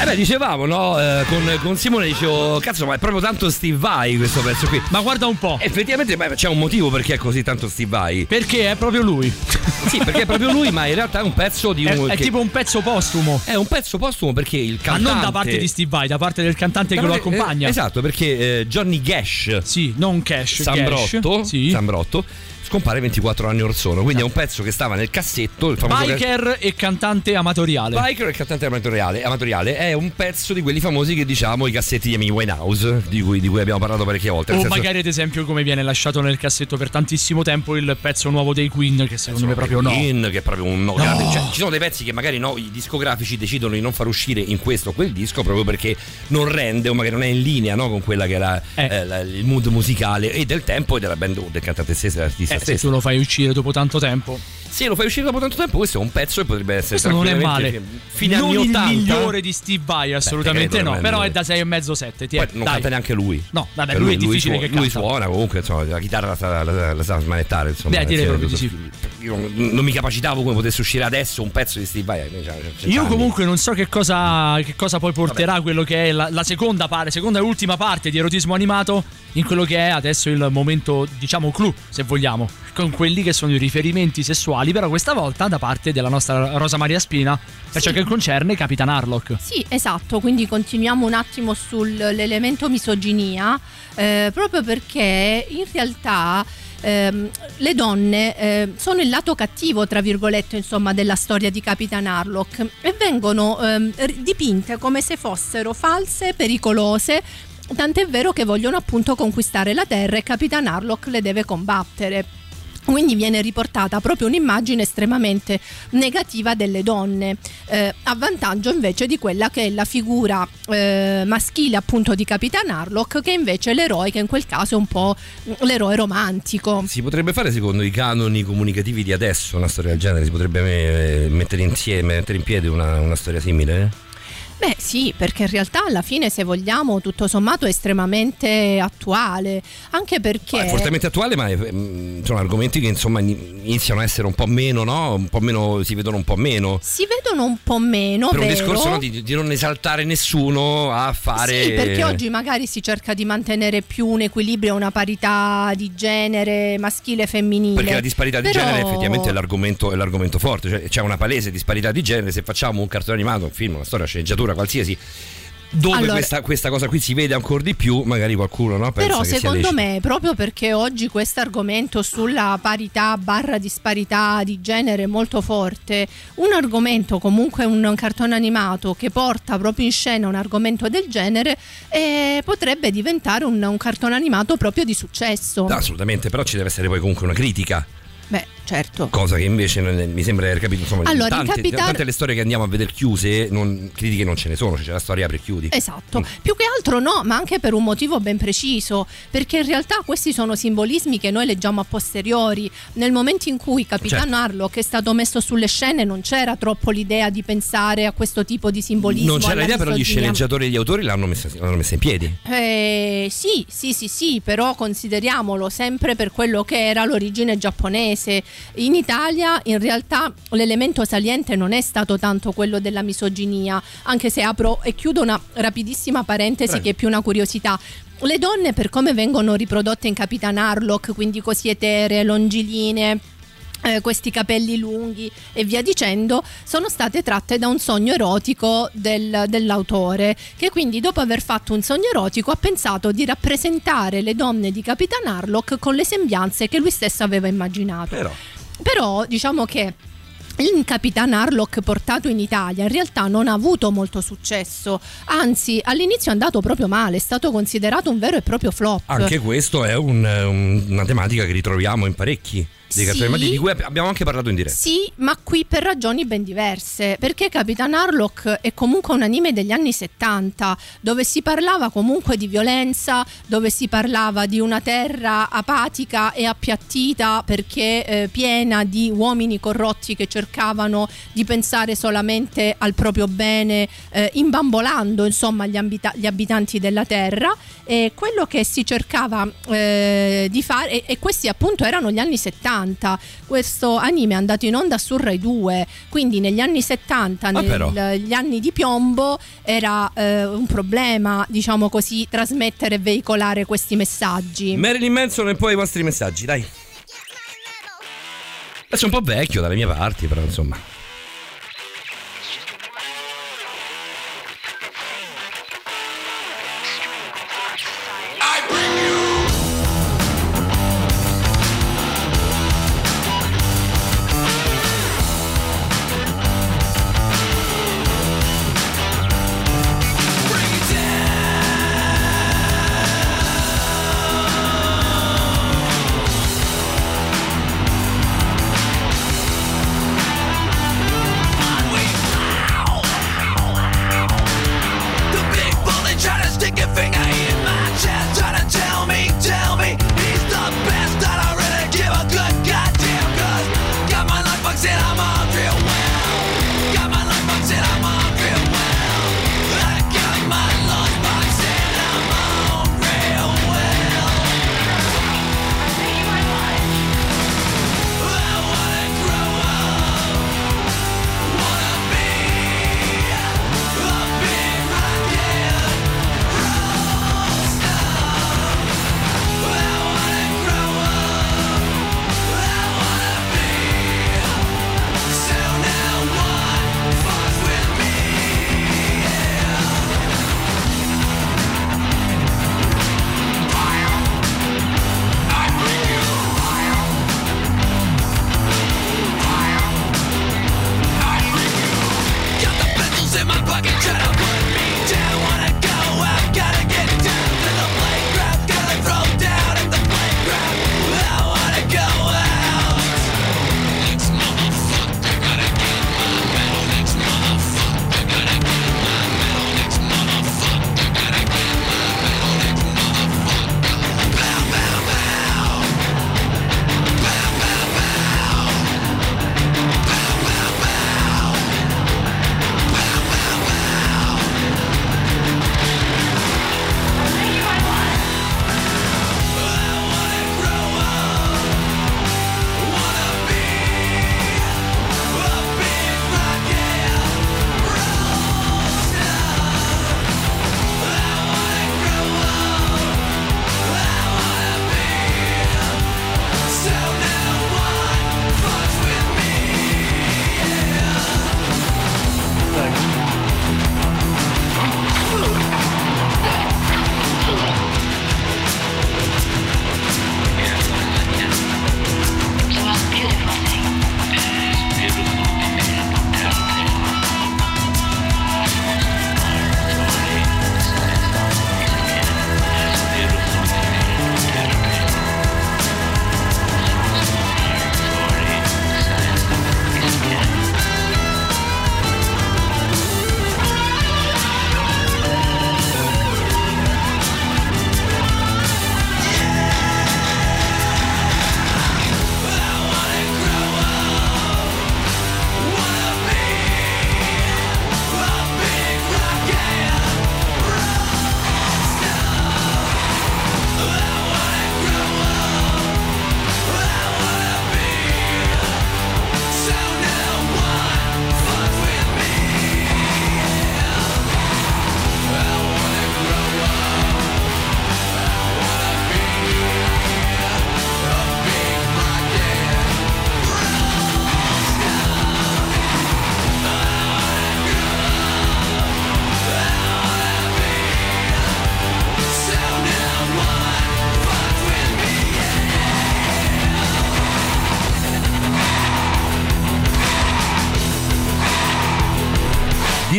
Eh beh, dicevamo, no? Eh, con, con Simone dicevo, cazzo, ma è proprio tanto Steve Vai questo pezzo qui. Ma guarda un po'. Effettivamente beh, c'è un motivo perché è così tanto Steve Vai. Perché è proprio lui. Sì, perché è proprio lui, ma in realtà è un pezzo di È, un. è che- tipo un pezzo postumo. è un pezzo postumo perché il Ma cantante. non da parte di Steve Vai, da parte del cantante che lo parte- accompagna. eh, esatto, perché eh, Johnny Gash. Sì, non Cash. Sambrotto. Sì. Sambrotto scompare 24 anni or sono. Quindi è un pezzo che stava nel cassetto. Il Biker e cantante amatoriale. Biker e cantante amatoriale, amatoriale è un pezzo di quelli famosi che diciamo i cassetti di Amy Winehouse, di cui, di cui abbiamo parlato parecchie volte. O senso- magari ad esempio come viene lasciato nel cassetto per tantissimo tempo il pezzo nuovo dei Queen che secondo me proprio no. In, che è proprio un no, grande. Cioè, ci sono dei pezzi che magari no, i discografici decidono di non far uscire in questo o quel disco proprio perché non rende o magari non è in linea no, con quella che era eh, la- il mood musicale e del tempo e della band o del cantante stesso, dell'artista Eh, se stesso. tu lo fai uscire dopo tanto tempo. Se lo fai uscire dopo tanto tempo, questo è un pezzo e potrebbe essere Questo non è male. Fine non anni il 80. migliore di Steve Vai, assolutamente credo, no. è Però è da 6 e mezzo 7. Poi non canta neanche lui. No, vabbè, Cioè, lui, è difficile suona, che lui canta. suona comunque, insomma, la chitarra la sa, la, la sa smanettare, insomma. Beh, direi Sì, proprio di sì. Io non, mi capacitavo come potesse uscire adesso un pezzo di Steve Vai. cioè, cioè, Io comunque non so che cosa, che cosa poi porterà quello che è la, la seconda parte, seconda e ultima parte di erotismo animato in quello che è adesso il momento, diciamo, clou, se vogliamo, con quelli che sono i riferimenti sessuali, però questa volta da parte della nostra Rosa Maria Spina, per ciò che concerne Capitan Harlock. Sì, esatto, quindi continuiamo un attimo sull'elemento misoginia, eh, proprio perché in realtà ehm, le donne eh, sono il lato cattivo, tra virgolette, insomma, della storia di Capitan Harlock e vengono ri- dipinte come se fossero false, pericolose. Tant'è vero che vogliono appunto conquistare la Terra e Capitan Harlock le deve combattere. Quindi viene riportata proprio un'immagine estremamente negativa delle donne, eh, a vantaggio invece di quella che è la figura eh, maschile appunto di Capitan Harlock, che invece è l'eroe, che in quel caso è un po' l'eroe romantico. Si potrebbe fare secondo i canoni comunicativi di adesso una storia del genere? Si potrebbe eh, mettere insieme, mettere in piedi una, una storia simile? Beh sì, perché in realtà alla fine se vogliamo tutto sommato è estremamente attuale, anche perché... È fortemente attuale, ma eh, mh, sono argomenti che insomma ini- iniziano a essere un po' meno, no? Un po' meno, si vedono un po' meno. Si vedono un po' meno, per un vero? discorso no, di, di non esaltare nessuno a fare. Sì, perché oggi magari si cerca di mantenere più un equilibrio, una parità di genere maschile e femminile. Perché la disparità di Però- genere effettivamente è l'argomento, è l'argomento forte, cioè c'è una palese disparità di genere, se facciamo un cartone animato, un film, una storia, una sceneggiatura, qualsiasi, dove Allora- questa, questa cosa qui si vede ancora di più, magari qualcuno no, pensa Però secondo me, proprio perché oggi questo argomento sulla parità barra disparità di genere è molto forte, un argomento comunque un cartone animato che porta proprio in scena un argomento del genere eh, potrebbe diventare un, un cartone animato proprio di successo. No, assolutamente, però ci deve essere poi comunque una critica. Beh, certo. Cosa che invece non- mi sembra di aver capito. Insomma, Allora, tante, Capitan- tante le storie che andiamo a vedere chiuse, non- critiche non ce ne sono, cioè c'è la storia apri e chiudi. Esatto, più che altro no, ma anche per un motivo ben preciso, perché in realtà questi sono simbolismi che noi leggiamo a posteriori. Nel momento in cui Capitan Certo. Harlock è stato messo sulle scene non c'era troppo l'idea di pensare a questo tipo di simbolismo. Non c'era alla idea, però gli sceneggiatori e gli autori l'hanno messa, l'hanno messa in piedi. Eh, sì, sì, sì, sì, però consideriamolo sempre per quello che era l'origine giapponese. In Italia in realtà l'elemento saliente non è stato tanto quello della misoginia, anche se apro e chiudo una rapidissima parentesi Prego. che è più una curiosità. Le donne per come vengono riprodotte in Capitan Harlock, quindi così eteree, longilinee, eh, questi capelli lunghi e via dicendo, sono state tratte da un sogno erotico del- dell'autore, che quindi dopo aver fatto un sogno erotico ha pensato di rappresentare le donne di Capitan Harlock con le sembianze che lui stesso aveva immaginato. Però. Però diciamo che il Capitan Harlock portato in Italia in realtà non ha avuto molto successo, anzi all'inizio è andato proprio male, è stato considerato un vero e proprio flop. Anche questo è un- un- una tematica che ritroviamo in parecchi dei cartoni Sì. animati di cui abbiamo anche parlato in diretta. Sì, ma qui per ragioni ben diverse, perché Capitan Harlock è comunque un anime degli anni 70, dove si parlava comunque di violenza, dove si parlava di una terra apatica e appiattita perché eh, piena di uomini corrotti che cercavano di pensare solamente al proprio bene, eh, imbambolando insomma gli, ambita- gli abitanti della terra. E quello che si cercava eh, di fare, e, e questi appunto erano gli anni 70. Questo anime è andato in onda su Rai 2, quindi negli anni 70, Ah, negli anni di piombo, era eh, un problema, diciamo così, trasmettere e veicolare questi messaggi. Marilyn Manson e poi i vostri messaggi, dai. Adesso è un po' vecchio dalle mie parti, però insomma.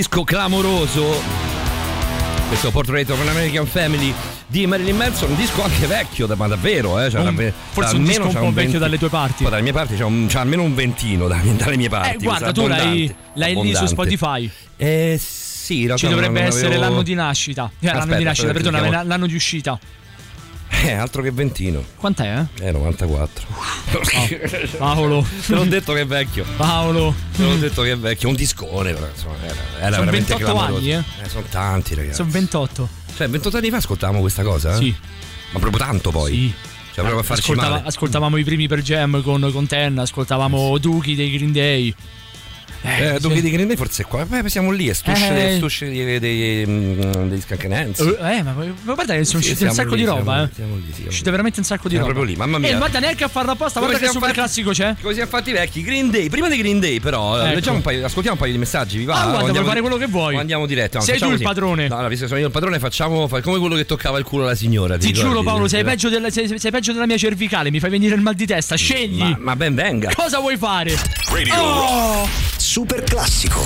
Disco clamoroso. Questo Portrait of an American Family di Marilyn Manson, un disco anche vecchio, ma davvero, eh, cioè, Un- davvero- forse un disco un po' vecchio 20 dalle tue parti. Poi dalle mie parti c'è, un- c'ha almeno un ventino da- dalle mie parti. Eh, guarda, tu l'hai, l'hai lì su. Spotify. Eh sì, Ci dovrebbe non essere avevo- l'anno di nascita. Eh, l'anno Aspetta, di nascita, perdona, l'anno di uscita. Eh, altro che ventino. Quant'è, eh? Eh, 94. Paolo. Te l'ho detto che è vecchio. Paolo. Te l'ho detto che è vecchio. Un discone, però insomma, era, era Sono veramente 28 clamoroso. anni, eh? sono tanti, ragazzi. Sono 28. Cioè, 28 anni fa ascoltavamo questa cosa? eh? Sì. Ma proprio tanto poi. Sì. Cioè, proprio a farci Ascoltava- ascoltavamo i primi per Jam con, con Ten, ascoltavamo Dookie dei Green Day. Eh, dove sì. di Green Day forse è qua. Beh, siamo lì, e stush, Eh. dei, stush dei, dei, mm, dei Skankenens. Eh, ma, ma guarda che sono Sì, uscite un sacco lì, di roba, siamo- eh. siamo lì, sì, siamo uscite lì. veramente un sacco di Siamo roba. proprio lì, mamma mia. Eh, guarda neanche a farlo apposta, guarda che super fatti- classico c'è. Come siamo fatti vecchi? Green Day, prima dei Green Day, però, eh, Ecco. leggiamo un paio, ascoltiamo un paio di messaggi, vi va? Ah, guarda, puoi fare quello che vuoi. andiamo diretto. no, Sei tu il così. padrone. No, no, visto che sono io il padrone, facciamo fa- come quello che toccava il culo alla signora. Ti giuro? Paolo, sei peggio, della, sei, sei peggio della mia cervicale, mi fai venire il mal di testa, scegli. Ma, ma ben venga. Cosa vuoi fare? Radio Oh! Super classico.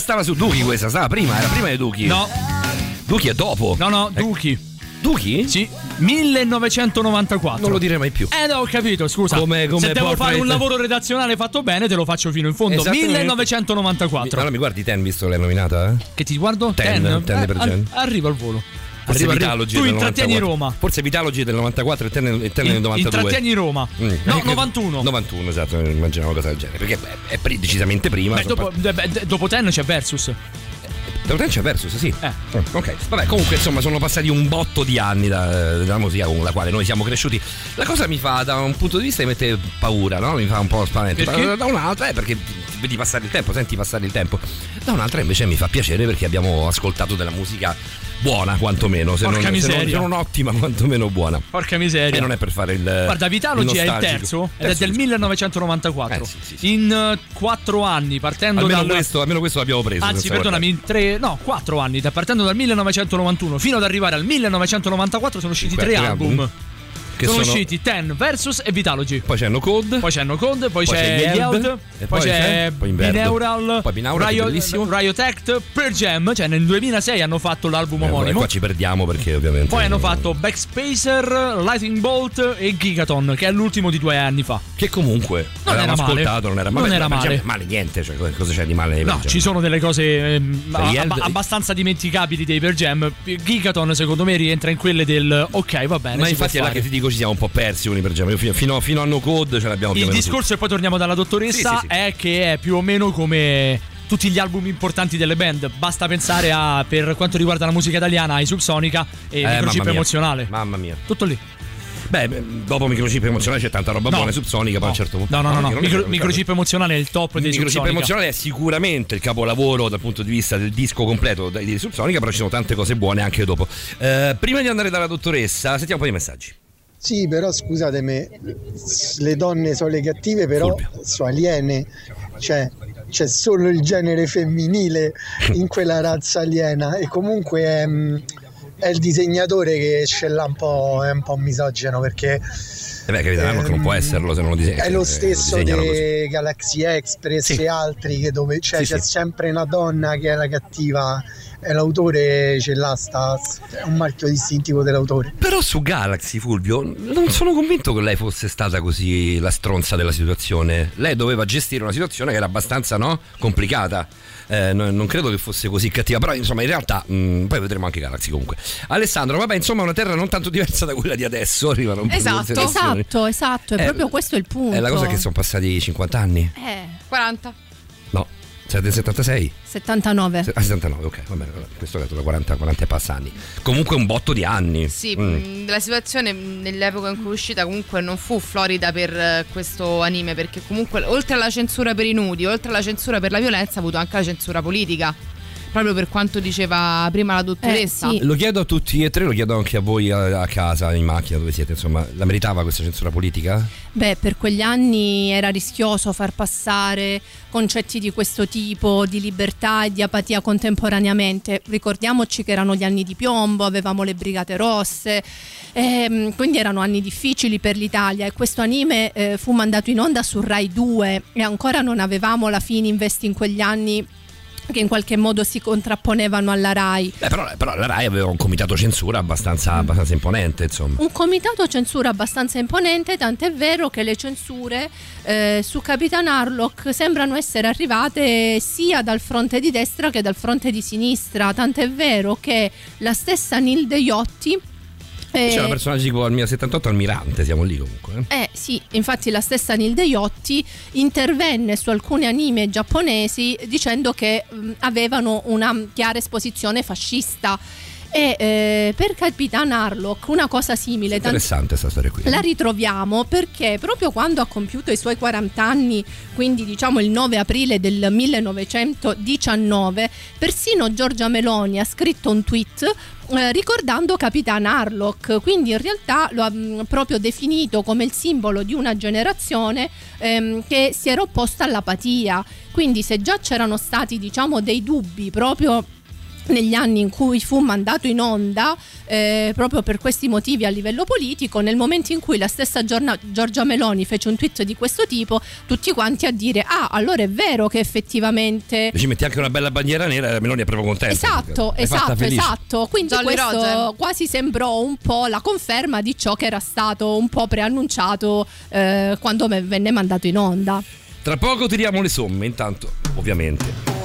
Stava su Duki questa, stava prima, era prima di Duki. No. Duki è dopo. No, no, Duki. Duki? Sì, 1994. Non lo direi mai più. Eh no, ho capito, scusa. Come- come Se devo portrait- fare un lavoro redazionale fatto bene, te lo faccio fino in fondo. Esattamente. 1994. Allora mi guardi Ten visto che l'hai nominata? Eh? Che ti guardo? Ten, Ten per Eh, Gen. ar- arriva al volo. Forse Arriva. Vitalogy Tu intrattieni 94. Roma. Forse Vitalogy del 94 e Ten, e Ten del In- 92. Intrattieni Roma. Mm. No, Eh, 91. 91, esatto, immaginavo una cosa del genere. Perché beh, è pri- decisamente prima. Beh, dopo, beh, beh, dopo Ten c'è Versus. Lo c'è Versus, sì. Eh. Mm, Ok, vabbè, comunque insomma sono passati un botto di anni da- dalla musica con la quale noi siamo cresciuti. La cosa mi fa da un punto di vista mi mette paura, no? Mi fa un po' spavento. Perché? Da, da un'altra è perché vedi passare il tempo, senti passare il tempo. Da un'altra invece mi fa piacere perché abbiamo ascoltato della musica buona, quantomeno. Se, non, Porca se, non, miseria. se non ottima, quantomeno buona. Porca miseria. E non è per fare il. Guarda, Vitalogy è il nostalgico. terzo ed è Terzo del 1994. Eh, sì, sì, sì. In eh, quattro anni, partendo Almeno dal. questo, almeno questo l'abbiamo preso. Anzi, perdonami, in tre, no, quattro anni, da- partendo dal 1991 fino ad arrivare al 1994 sono usciti tre album. album. Che sono, sono- usciti Ten Versus e Vitalogy. Poi c'è No Code. Poi c'è No Code, poi, Poi c'è Yeld, e poi, poi c'è c'è-. Binaural, Poi Binaural, Riot. Riot Act, Per Jam, cioè nel 2006 hanno fatto l'album Eh, omonimo. qua ci perdiamo perché ovviamente. Poi hanno fatto Backspacer, Lightning Bolt e Gigaton, che è l'ultimo di due anni fa. Che comunque Non era male. ascoltato, non era Non male. era Ma male. male niente, cioè cosa c'è di male? nei No, Jam? ci sono delle cose ehm, Cioè, a- Yeld- abba- abbastanza dimenticabili dei Per Jam. Gigaton, secondo me, rientra in quelle del ok, va bene. Ma infatti è là che ti dico ci siamo un po' persi con i Per Jam. Io Fino, fino, a No Code ce l'abbiamo più Il discorso, e poi torniamo dalla dottoressa, Sì, sì, sì. è che è più o meno come tutti gli album importanti delle band. Basta pensare a, per quanto riguarda la musica italiana, ai Subsonica e Eh, mamma Microchip mia. emozionale. Mamma mia. Tutto lì. Beh, dopo Microchip emozionale c'è tanta roba No. buona subsonica, poi a un certo punto. No, no, no, no. Micro- microchip emozionale è il top dei Microchip Subsonica. emozionale è sicuramente il capolavoro dal punto di vista del disco completo di Subsonica, però ci sono tante cose buone anche dopo. Eh, prima di andare dalla dottoressa, sentiamo un po' di messaggi. Sì, però scusatemi, le donne sono le cattive, però sono aliene. Cioè, c'è solo il genere femminile in quella razza aliena e comunque è, mm, è il disegnatore che ce l'ha un po', è un po' misogeno perché Eh beh, Capitan Harlock non può esserlo se non lo disegna. è lo eh, stesso così. di Galaxy Express Sì. e altri che dove cioè, Sì, c'è sì. sempre una donna che è la cattiva e l'autore ce l'ha, sta, è un marchio distintivo dell'autore. Però su Galaxy, Fulvio, non sono convinto che lei fosse stata così la stronza della situazione. Lei doveva gestire una situazione che era abbastanza no, complicata. Eh, no- non credo che fosse così cattiva, però insomma in realtà mh, poi vedremo anche Galaxy comunque. Alessandro, vabbè, insomma una terra non tanto diversa da quella di adesso, arrivano un Esatto, esatto, esatto, è Eh, proprio questo il punto. È la cosa che sono passati 50 anni? Eh, 40. No, siete del 76? 79. Ah, 79, ok, va bene, questo è da 40, 40 e passa anni. Comunque un botto di anni. Sì, Mm. mh, la situazione nell'epoca in cui è uscita comunque non fu florida per eh, questo anime perché comunque oltre alla censura per i nudi, oltre alla censura per la violenza ha avuto anche la censura politica. Proprio per quanto diceva prima la dottoressa. Lo chiedo a tutti e tre, lo chiedo anche a voi a, a casa, in macchina, dove siete, insomma, la meritava questa censura politica? Beh, per quegli anni era rischioso far passare concetti di questo tipo, di libertà e di apatia contemporaneamente. Ricordiamoci che erano gli anni di piombo, avevamo le brigate rosse, ehm, quindi erano anni difficili per l'Italia e questo anime eh, fu mandato in onda su Rai 2 e ancora non avevamo la Fininvest in quegli anni che in qualche modo si contrapponevano alla Rai. Beh, però, però la RAI aveva un comitato censura abbastanza, abbastanza imponente, insomma. Un comitato censura abbastanza imponente, tant'è vero che le censure eh, su Capitan Harlock sembrano essere arrivate sia dal fronte di destra che dal fronte di sinistra, tant'è vero che la stessa Nilde Iotti eh, C'era un personaggio tipo al 1078 almirante, siamo lì comunque. eh. eh sì, infatti la stessa Nilde Iotti intervenne su alcuni anime giapponesi dicendo che mh, avevano una chiara esposizione fascista. E eh, per Capitan Harlock una cosa simile, Interessante questa storia qui. la ritroviamo perché proprio quando ha compiuto i suoi 40 anni, quindi diciamo il 9 aprile del 1919, persino Giorgia Meloni ha scritto un tweet eh, ricordando Capitan Harlock, quindi in realtà lo ha mh, proprio definito come il simbolo di una generazione ehm, che si era opposta all'apatia. Quindi se già c'erano stati diciamo dei dubbi proprio negli anni in cui fu mandato in onda eh, proprio per questi motivi a livello politico, nel momento in cui la stessa giorna- Giorgia Meloni fece un tweet di questo tipo, tutti quanti a dire ah allora è vero che effettivamente... Ci metti anche una bella bandiera nera e Meloni è proprio contenta. Esatto, esatto, esatto. Quindi Jolly questo Roger. quasi sembrò un po' la conferma di ciò che era stato un po' preannunciato eh, quando venne mandato in onda. Tra poco tiriamo le somme, intanto, ovviamente.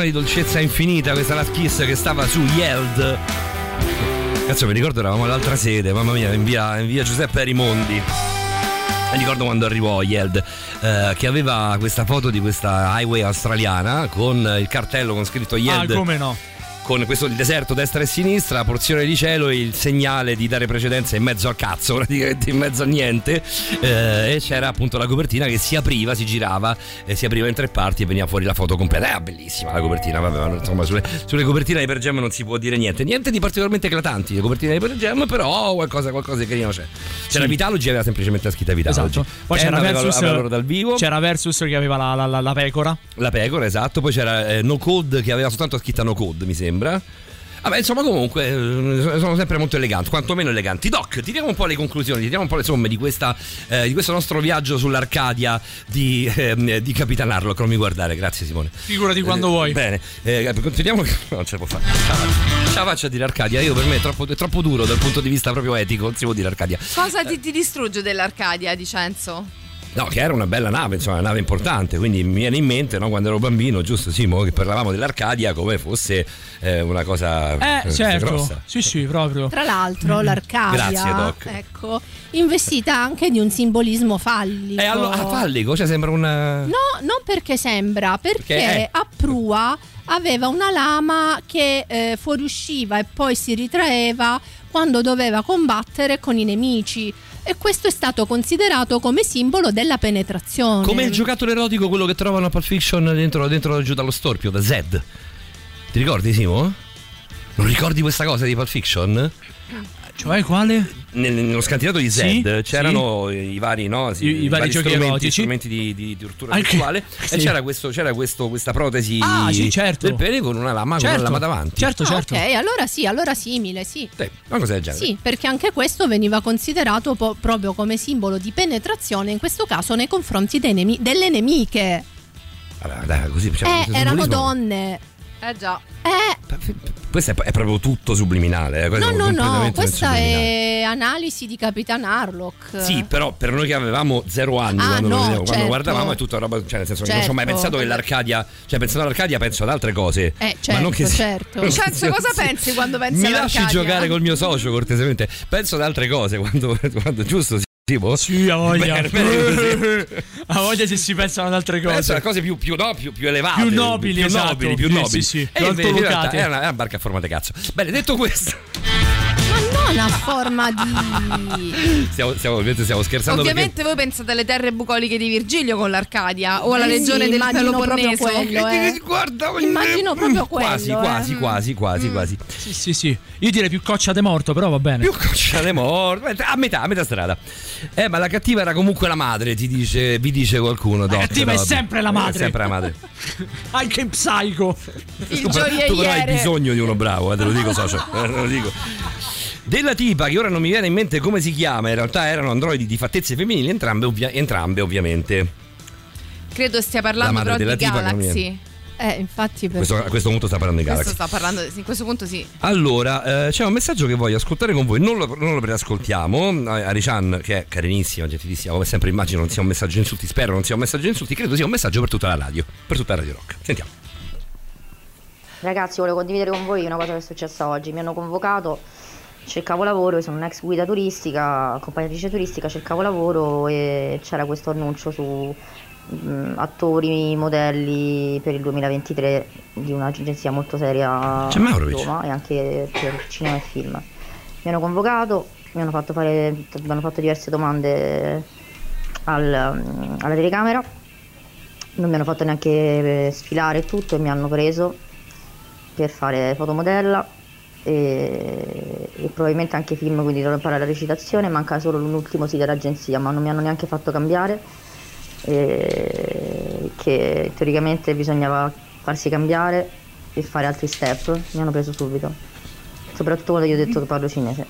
Canzone di dolcezza infinita, questa Last Kiss che stava su Yeld. Cazzo, mi ricordo eravamo all'altra sede, mamma mia, in via, in via Giuseppe Arimondi. Mi ricordo quando arrivò Yeld, eh, che aveva questa foto di questa highway australiana con il cartello con scritto Ah, Yeld. come no? Con questo il deserto destra e sinistra, la porzione di cielo e il segnale di dare precedenza in mezzo al cazzo, praticamente in mezzo a niente. Eh, e c'era appunto la copertina che si apriva, si girava, e si apriva in tre parti e veniva fuori la foto completa. Era bellissima la copertina, vabbè, ma insomma sulle, sulle copertine di Jam non si può dire niente. Niente di particolarmente eclatanti le copertine di Jam, però qualcosa, qualcosa di carino c'è. C'era Sì. Vitalogi aveva semplicemente la scritta Vitalogi. Esatto. Poi c'era aveva- Versus, aveva loro dal vivo. c'era Versus che aveva la, la- la- la pecora. La pecora, esatto. Poi c'era eh, No Code che aveva soltanto scritta No Code, mi sembra. Vabbè, insomma, comunque eh, sono sempre molto eleganti, quantomeno eleganti. Doc, tiriamo un po' le conclusioni, tiriamo un po' le somme di, questa, eh, di questo nostro viaggio sull'Arcadia di, ehm, di Capitan Harlock. Non mi guardare, grazie Simone. Figurati quando Eh, vuoi. Bene, eh, continuiamo. Non ce la può fare. Ce la faccio- ce la faccio a dire Arcadia. Io per me è troppo, è troppo duro dal punto di vista proprio etico. Non si può dire Arcadia. Cosa ti, ti distrugge dell'Arcadia, Dicenzo? No, che era una bella nave, insomma, una nave importante, quindi mi viene in mente no, quando ero bambino, giusto Simo, che parlavamo dell'Arcadia come fosse eh, una cosa Eh, eh, certo. grossa. Sì, sì, proprio. Tra l'altro l'Arcadia Grazie, Doc. ecco, investita anche di un simbolismo fallico. E allora, ah, fallico, cioè sembra un... No, non perché sembra, perché Perché è. a prua aveva una lama che eh, fuoriusciva e poi si ritraeva quando doveva combattere con i nemici. E questo è stato considerato come simbolo della penetrazione. Come il giocattolo erotico, quello che trovano a Pulp Fiction dentro, dentro giù dallo storpio, da Zed. Ti ricordi, Simo? Non ricordi questa cosa di Pulp Fiction? Cioè, quale? Nel- nello scantinato di Sì, Zed c'erano i vari, no, sì, I- i vari giochi strumenti, erotici. strumenti di, di tortura Anche- sessuale sì. e c'era, questo, c'era questo- questa protesi Ah, sì, certo. del pene con una lama, con Certo, una lama davanti. certo, Ah, ok, allora sì, allora simile, sì. Sì, una cosa del genere. Sì, perché anche questo veniva considerato po- proprio come simbolo di penetrazione, in questo caso nei confronti dei nemi- delle nemiche. Allora, dai, così, cioè, eh, erano simbolismo- donne. Eh già. Eh, Questo è, è proprio tutto subliminale. eh, no, no, no, questa è analisi di Capitan Harlock. Sì, però per noi che avevamo zero anni Ah, quando, lo no, vedevo, quando certo. guardavamo è tutta roba. Cioè, nel senso che non ci ho mai Certo. pensato che l'Arcadia. Cioè, pensando all'Arcadia penso ad altre cose. Eh, ma non che certo, sia- certo. Vincenzo, cosa pensi quando pensi Mi lasci all'Arcadia? giocare col mio socio, cortesemente. Penso ad altre cose quando, quando giusto. Tipo? Sì, a voglia. A voglia se si pensano ad altre cose. A cose più, più, no, più, più elevate, Più nobili, più esatto. nobili, più Sì, nobili. sì, sì, E più invece in realtà è una, è una barca a forma di cazzo. Bene, detto questo, non a forma di. stiamo, stiamo, ovviamente stiamo scherzando Ovviamente voi pensate alle terre bucoliche di Virgilio con l'Arcadia o alla Eh sì, legione del immagino Peloponneso. proprio quello, eh. Guarda, Immagino proprio quello. quasi, eh. quasi, quasi, quasi, quasi. Sì, sì, sì. Io direi più coccia de morto, però va bene. Più cocciale morto, a metà, a metà strada. Eh, ma la cattiva era comunque la madre, ti dice, vi dice qualcuno. La cattiva è sempre la È madre. sempre la madre. Anche in Psycho. Il tu, tu però hai bisogno di uno bravo, eh, te lo dico, socio. eh, te lo dico. Della tipa che ora non mi viene in mente come si chiama, in realtà erano androidi di fattezze femminili, entrambe, ovvia- entrambe ovviamente. Credo stia La parlando madre però della di Galaxy. Eh, infatti. Per... Questo- a questo punto sta parlando di Questo Galaxy. sta parlando, in questo punto sì. Allora, eh, c'è un messaggio che voglio ascoltare con voi, non lo, non lo preascoltiamo. Arichan, che è carinissima, gentilissima, come sempre immagino non sia un messaggio insulti, spero non sia un messaggio insulti, credo sia un messaggio per tutta la radio, per tutta la Radio Rock. Sentiamo. Ragazzi, volevo condividere con voi una cosa che è successa oggi. Mi hanno convocato, cercavo lavoro, io sono un'ex guida turistica, accompagnatrice turistica, cercavo lavoro e c'era questo annuncio su mm, attori, modelli per il 2023 di un'agenzia molto seria C'è a. Roma e anche per cinema e film. Mi hanno convocato, mi hanno fatto, fare, mi hanno fatto diverse domande al- mm, alla telecamera, non mi hanno fatto neanche eh, sfilare tutto e mi hanno preso per fare fotomodella e, e probabilmente anche film, quindi dovrò imparare la recitazione, manca solo l'ultimo sì dell'agenzia, ma non mi hanno neanche fatto cambiare, e che teoricamente bisognava farsi cambiare e fare altri step, mi hanno preso subito, soprattutto quando gli ho detto che parlo cinese.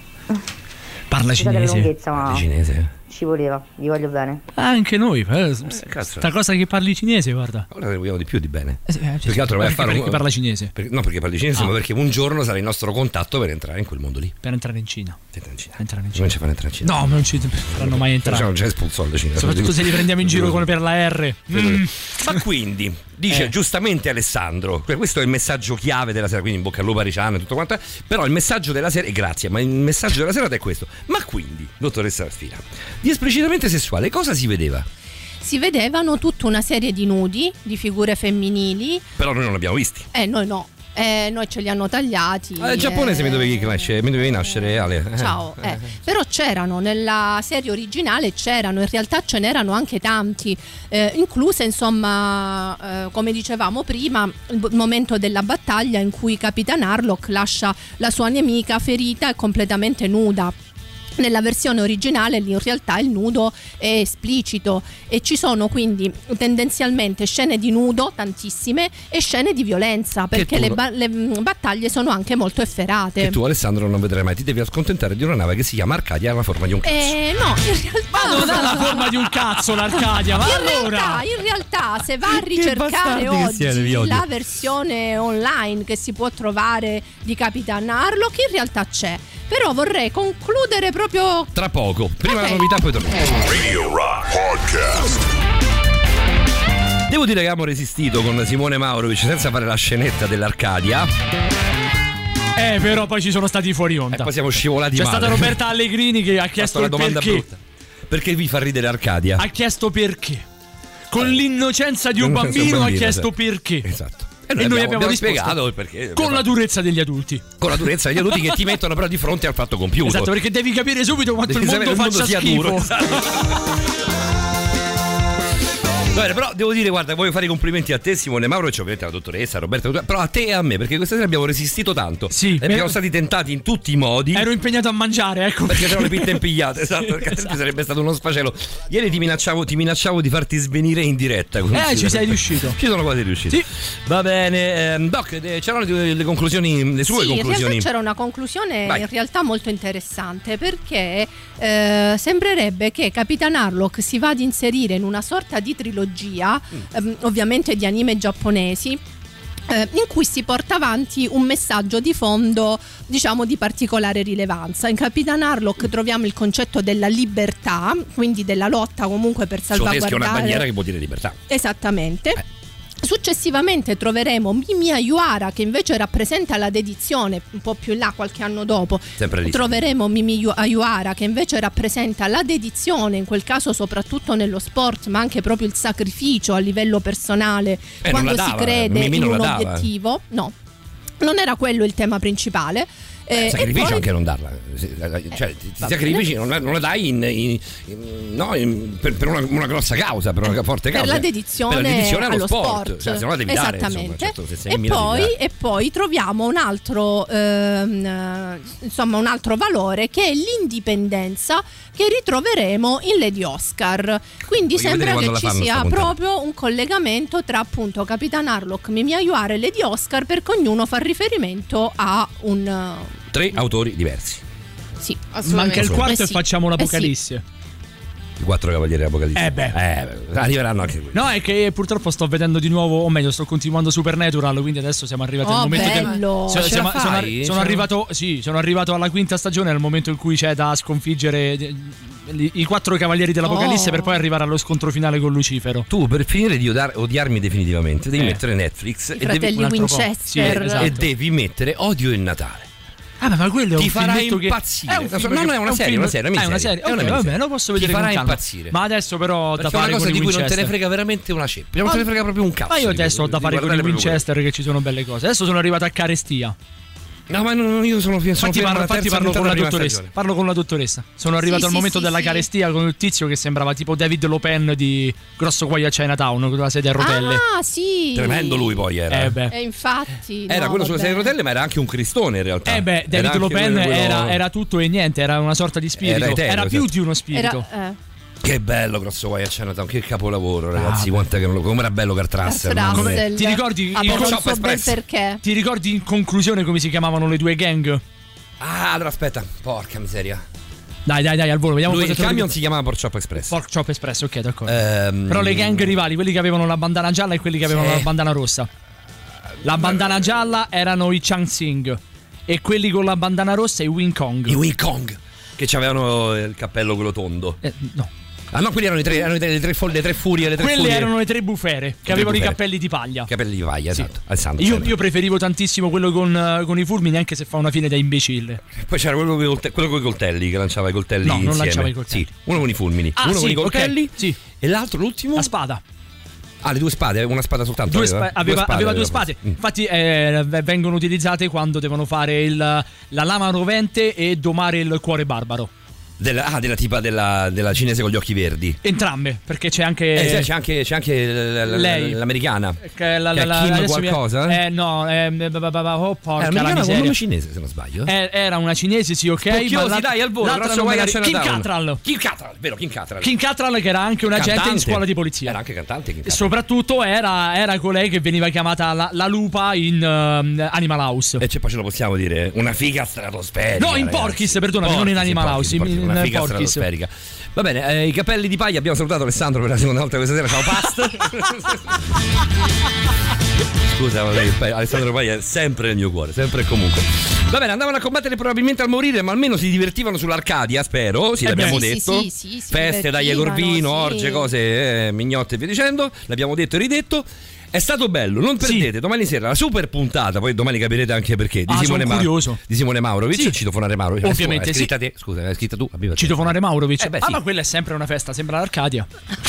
Parla Scusate la cinese. lunghezza, ma Parli cinese? Ci voleva, vi voglio bene. Anche noi, eh, cazzo. sta cosa che parli cinese, guarda. Ora ne vogliamo di più di bene. Eh, Più che altro vai a perché, fare perché un- parla cinese. Per- no, perché parli cinese, Ah. ma perché un giorno sarà il nostro contatto per entrare in quel mondo lì. Per entrare in Cina. Entrare in Cina. Entrare in Non ci fanno entrare in Cina. No, ma non ci faranno mai entrare. Cioè, non c'è espulso alla Cina. Soprattutto se li prendiamo in giro con per la R. Mm. Ma quindi, dice Eh. giustamente Alessandro, que- questo è il messaggio chiave della sera, quindi in bocca al lupo a Riciano e tutto quanto, però il messaggio della sera, grazie, ma il messaggio della serata è questo. Ma quindi, dottoressa Sfira, di esplicitamente sessuale cosa si vedeva? Si vedevano tutta una serie di nudi, di figure femminili, Però noi non l'abbiamo visti. e noi no. Eh, noi ce li hanno tagliati. Ah, il giapponese eh, mi dovevi nascere, mi dovevi nascere, Ale. Eh. Ciao, eh. però c'erano nella serie originale, c'erano, in realtà ce n'erano anche tanti, eh, incluse insomma, eh, come dicevamo prima, il momento della battaglia in cui Capitan Harlock lascia la sua nemica ferita e completamente nuda. Nella versione originale lì in realtà il nudo è esplicito e ci sono quindi tendenzialmente scene di nudo, tantissime, e scene di violenza perché tu le, ba- le, mm, battaglie sono anche molto efferate. Che tu Alessandro non vedrai mai, ti devi accontentare di una nave che si chiama Arcadia e ha la forma di un cazzo. Eh, no, in realtà. non ha la forma di un cazzo l'Arcadia, ma in allora. Realtà, in realtà, se va a ricercare siete, oggi odio. la versione online che si può trovare di Capitan Harlock, in realtà c'è. Però vorrei concludere proprio. Tra poco, prima la Ok. novità poi torniamo. Radio Rock Podcast. Devo dire che abbiamo resistito con Simone Maurovic senza fare la scenetta dell'Arcadia. Eh, però poi ci sono stati fuori E onda. poi siamo scivolati C'è male. stata Roberta Allegrini che ha chiesto una domanda perché. brutta. Perché vi fa ridere Arcadia? Ha chiesto perché. Con l'innocenza di un L'innocenza di un bambino, ha bambino, chiesto esatto. perché. Esatto. E noi, abbiamo, risposto spiegato il perché. Con la durezza degli adulti. con la durezza degli adulti che ti mettono però di fronte al fatto compiuto. Esatto, perché devi capire subito quanto Devi il mondo il faccia mondo sia schifo. duro. esatto. Va bene, però devo dire, guarda, voglio fare i complimenti a te, Simone Mauro, e ovviamente alla dottoressa, a Roberta, però a te e a me, perché questa sera abbiamo resistito tanto. Sì, E abbiamo per- stati tentati in tutti i modi. Ero impegnato a mangiare, ecco. Perché erano le pitte Sì, impigliate, esatto, perché altrimenti esatto. sarebbe stato uno sfacelo. Ieri ti minacciavo, ti minacciavo di farti svenire in diretta. così. Eh, ci sei riuscito. Ci sono quasi riuscito. Sì. Va bene, ehm, Doc, eh, c'erano le, le conclusioni, le sue sì, in conclusioni. realtà c'era una conclusione Vai. in realtà molto interessante perché eh, sembrerebbe che Capitan Harlock si va ad inserire in una sorta di trilogia, Mm. ehm, ovviamente di anime giapponesi. eh, in cui si porta avanti un messaggio di fondo, diciamo, di particolare rilevanza. In Capitan Harlock troviamo il concetto della libertà, quindi della lotta comunque per Soteschi è una salvaguardare. bandiera che vuol dire libertà. Esattamente. Eh. Successivamente troveremo Mimi Ayuara che invece rappresenta la dedizione un po' più in là qualche anno dopo. Troveremo Mimi Yu- Ayuara che invece rappresenta la dedizione, in quel caso soprattutto nello sport, ma anche proprio il sacrificio a livello personale Eh, quando si dava, crede Mimì in un dava. obiettivo. No, non era quello il tema principale. Eh, e sacrificio poi- anche non darla. Cioè, ti va sacrifici, non la, non la dai in- in- in- no, per, per una, una grossa causa, per una forte per causa. la dedizione, Per la dedizione allo, allo sport. sport, Cioè, se no la devi dare, esattamente insomma, certo, e, poi, dare. e poi troviamo un altro ehm, eh, insomma un altro valore che è l'indipendenza che ritroveremo in Lady Oscar quindi Voglio sembra che ci sia proprio un collegamento tra appunto Capitan Harlock Mimi Ayuara e Lady Oscar perché ognuno fa riferimento a un eh, Tre autori diversi. sì Manca il quarto Eh e sì. facciamo Eh sì. l'Apocalisse. I quattro cavalieri dell'Apocalisse. Eh beh. Eh, arriveranno anche quelli. No, è che purtroppo sto vedendo di nuovo, o meglio, sto continuando Supernatural, quindi adesso siamo arrivati al Oh, momento del- bello. Sono, Ce la siamo- sono, Ce sono arrivato, sì, sono arrivato alla quinta stagione, nel momento in cui c'è da sconfiggere eh, i, quattro cavalieri dell'Apocalisse Oh. per poi arrivare allo scontro finale con Lucifero. Tu per finire di odiar- odiarmi definitivamente devi Eh. mettere Netflix i e devi, po'. Winchester Sì, esatto. e devi mettere Odio in Natale. Ah, ma quello è Ti farà impazzire. È un film No, no, che- è una un serie, film- una serie, Ah, è una serie. È una Ok, miniserie. vabbè, lo posso Ti vedere farà con calma. impazzire. Ma adesso però Perché da è una fare cosa di cui non te ne frega veramente una ceppa. Non te ne frega proprio un cazzo. Ma io adesso ho da fare con i guardare proprio Winchester che ci sono belle cose. Adesso sono arrivato a Carestia. No, ma non- io sono, sono Infatti parlo, infatti parlo con la dottoressa. Parlo con la dottoressa. Sono arrivato Sì, al sì, momento sì, della sì. carestia con il tizio che sembrava tipo David Lopen di Grosso Guai a Chinatown con la sedia a rotelle. ah sì Tremendo lui poi era. Eh beh. e infatti Era no, quello vabbè. serie a rotelle, ma era anche un cristone in realtà. Eh beh, Era David Lopen quello- era, era tutto e niente, era una sorta di spirito. Era Era, eterno, più esatto. di uno spirito. Era, eh. Che bello grosso guai a Chinatown, che capolavoro ragazzi, Ah, quanto che non lo... come era bello Kurt Russell. Russell. Ti ricordi ha il proprio il Shop suo bel Express. perché Ti ricordi in conclusione come si chiamavano le due gang? Ah, allora aspetta, porca miseria. Dai, dai, dai, al volo, vediamo Lui, cosa il camion si chiamava Pork Chop Express. Pork Chop Express, ok, d'accordo. Ehm, Però le gang rivali, quelli che avevano la bandana gialla e quelli che avevano Sì. la bandana rossa. La bandana gialla erano i Chang Sing e quelli con la bandana rossa i Wing Kong. I Wing Kong. Che avevano il cappello quello tondo. Eh, no. Ah no, quelli erano, i tre, erano i tre- le, tre fol- le tre furie, le tre Quelle furie. erano le tre bufere che avevano i bufere. cappelli di paglia. Capelli di vaglia, esatto. Alessandro. Io, io preferivo tantissimo quello con, con i fulmini, anche se fa una fine da imbecille. Poi c'era quello con i colte- quello coi coltelli che lanciava i coltelli No, non insieme. lanciava i coltelli. Sì, uno con i fulmini, Ah, uno sì, con i coltelli sì. e l'altro, l'ultimo? La spada. Ah, le due spade, aveva una spada soltanto. Due aveva? aveva, aveva due aveva. spade. Infatti, eh, vengono utilizzate quando devono fare il- la lama rovente e domare il cuore barbaro. Della, ah, della tipa della, della cinese con gli occhi verdi. Entrambe, perché c'è anche. Eh, sì, c'è anche, c'è anche l- lei. l'americana. Che la, Che la- Kim adesso mi- qualcosa? Eh, no, eh, b- b- b- oh, porca la miseria. nome cinese, se non sbaglio. Eh, Era una cinese, sì, ok. Occhiosi, ma la- dai, al volo, l'altra non me vai la- a Kim. Cattrall. Kim Cattrall, vero, Kim Cattrall. Kim Cattrall, che era anche un agente in scuola di polizia. Era anche cantante Kim E soprattutto era, era colei che veniva chiamata la, la lupa in ehm, Animal House. E poi ce lo possiamo dire, una figa stratosferica. No, in ragazzi. Porky's, perdonami, non in Animal House, una figa stratosferica. Va bene, eh, i capelli di paglia abbiamo salutato Alessandro per la seconda volta questa sera. Ciao Past. Scusa, lei- Alessandro Paglia è sempre nel mio cuore, sempre e comunque. Va bene, andavano a combattere probabilmente al morire, ma almeno si divertivano sull'Arcadia, spero. Sì, Eh l'abbiamo beh, sì, detto. sì, sì, si Feste, dai, divertivano, Corvino, sì. orge, cose, eh, mignotte e via dicendo. L'abbiamo detto e ridetto. È stato bello, non perdete domani sera la super puntata, poi domani capirete anche perché. Di, Ah, Simone, Ma- curioso. di Simone Maurovic, Sì. citofonare Maurovic. Ovviamente Hai sì. scritta te? Scusa, l'hai scritta tu? Citofonare Maurovic. Eh beh, ah, sì. ma quella è sempre una festa, sembra l'Arcadia.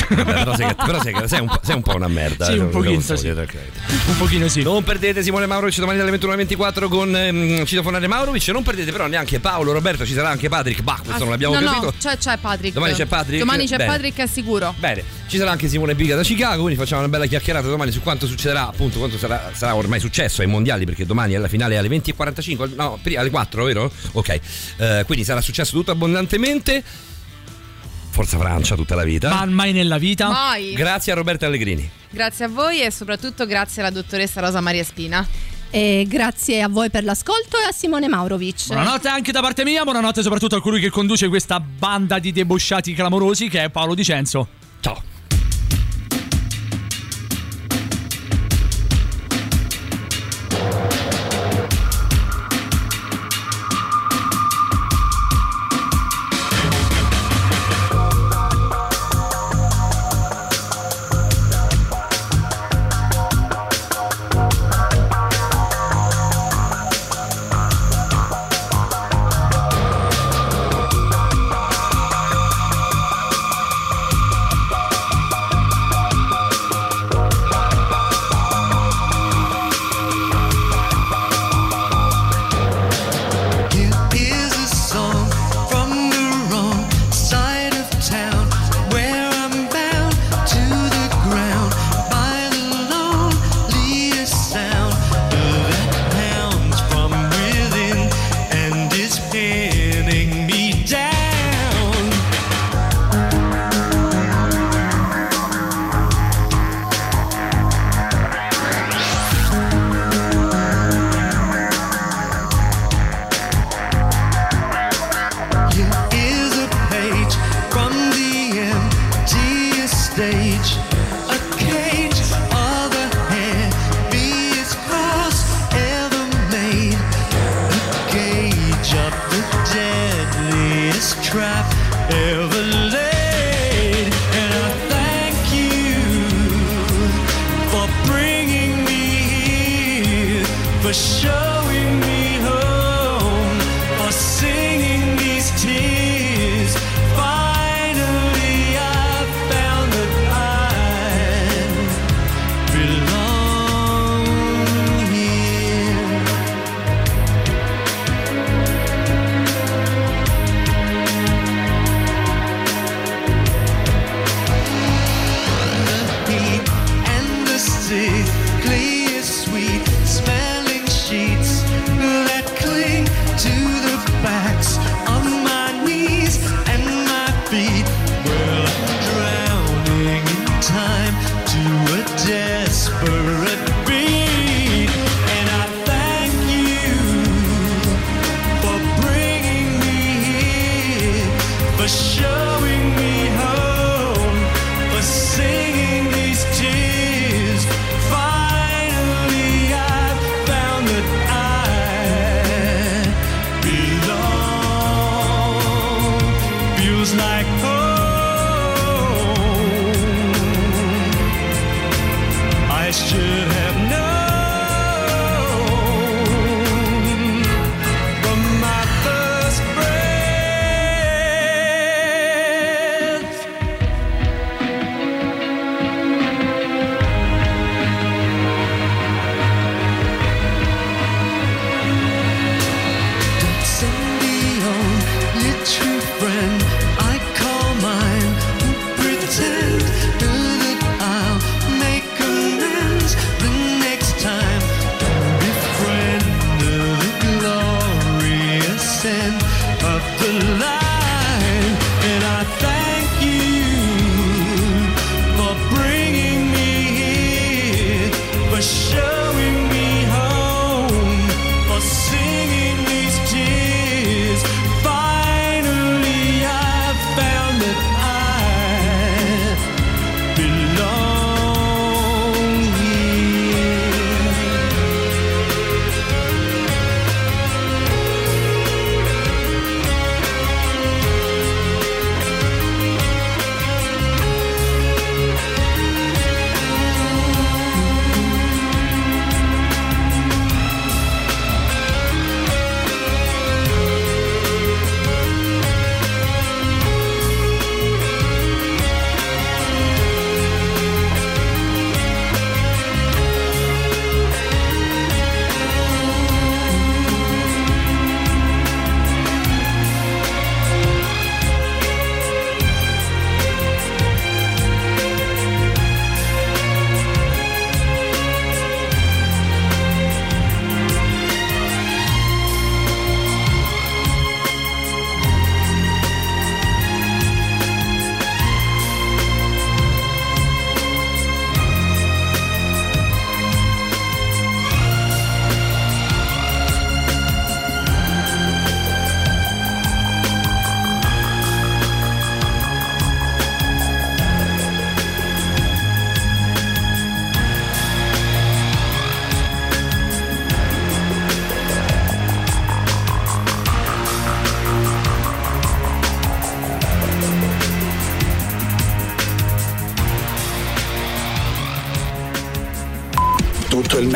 Vabbè, però sei, però sei, sei un, po', sei un po' una merda. Sì, eh, un lo pochino, so sì. Un pochino sì. Non perdete Simone Maurovic domani dalle 21.24 con ehm, Citofonare Maurovic. Non perdete però neanche Paolo, Roberto, ci sarà anche Patrick. Bah, questo non l'abbiamo no, capito. no, c'è, c'è Patrick. Domani c'è Patrick? Domani c'è Bene. Patrick, è sicuro. Bene, ci sarà anche Simone Biga da Chicago, quindi facciamo una bella chiacchierata domani su quanto succederà, appunto, quanto sarà, sarà ormai successo ai mondiali, perché domani è la finale alle 20.45, no, alle 4, vero? Ok, Eh, quindi sarà successo tutto abbondantemente. Forza Francia tutta la vita. Ma mai nella vita. Mai. Grazie a Roberto Allegrini. Grazie a voi e soprattutto grazie alla dottoressa Rosa Maria Spina. E grazie a voi per l'ascolto e a Simone Maurovic. Buonanotte anche da parte mia, buonanotte soprattutto a colui che conduce questa banda di debosciati clamorosi che è Paolo Dicenzo. Ciao.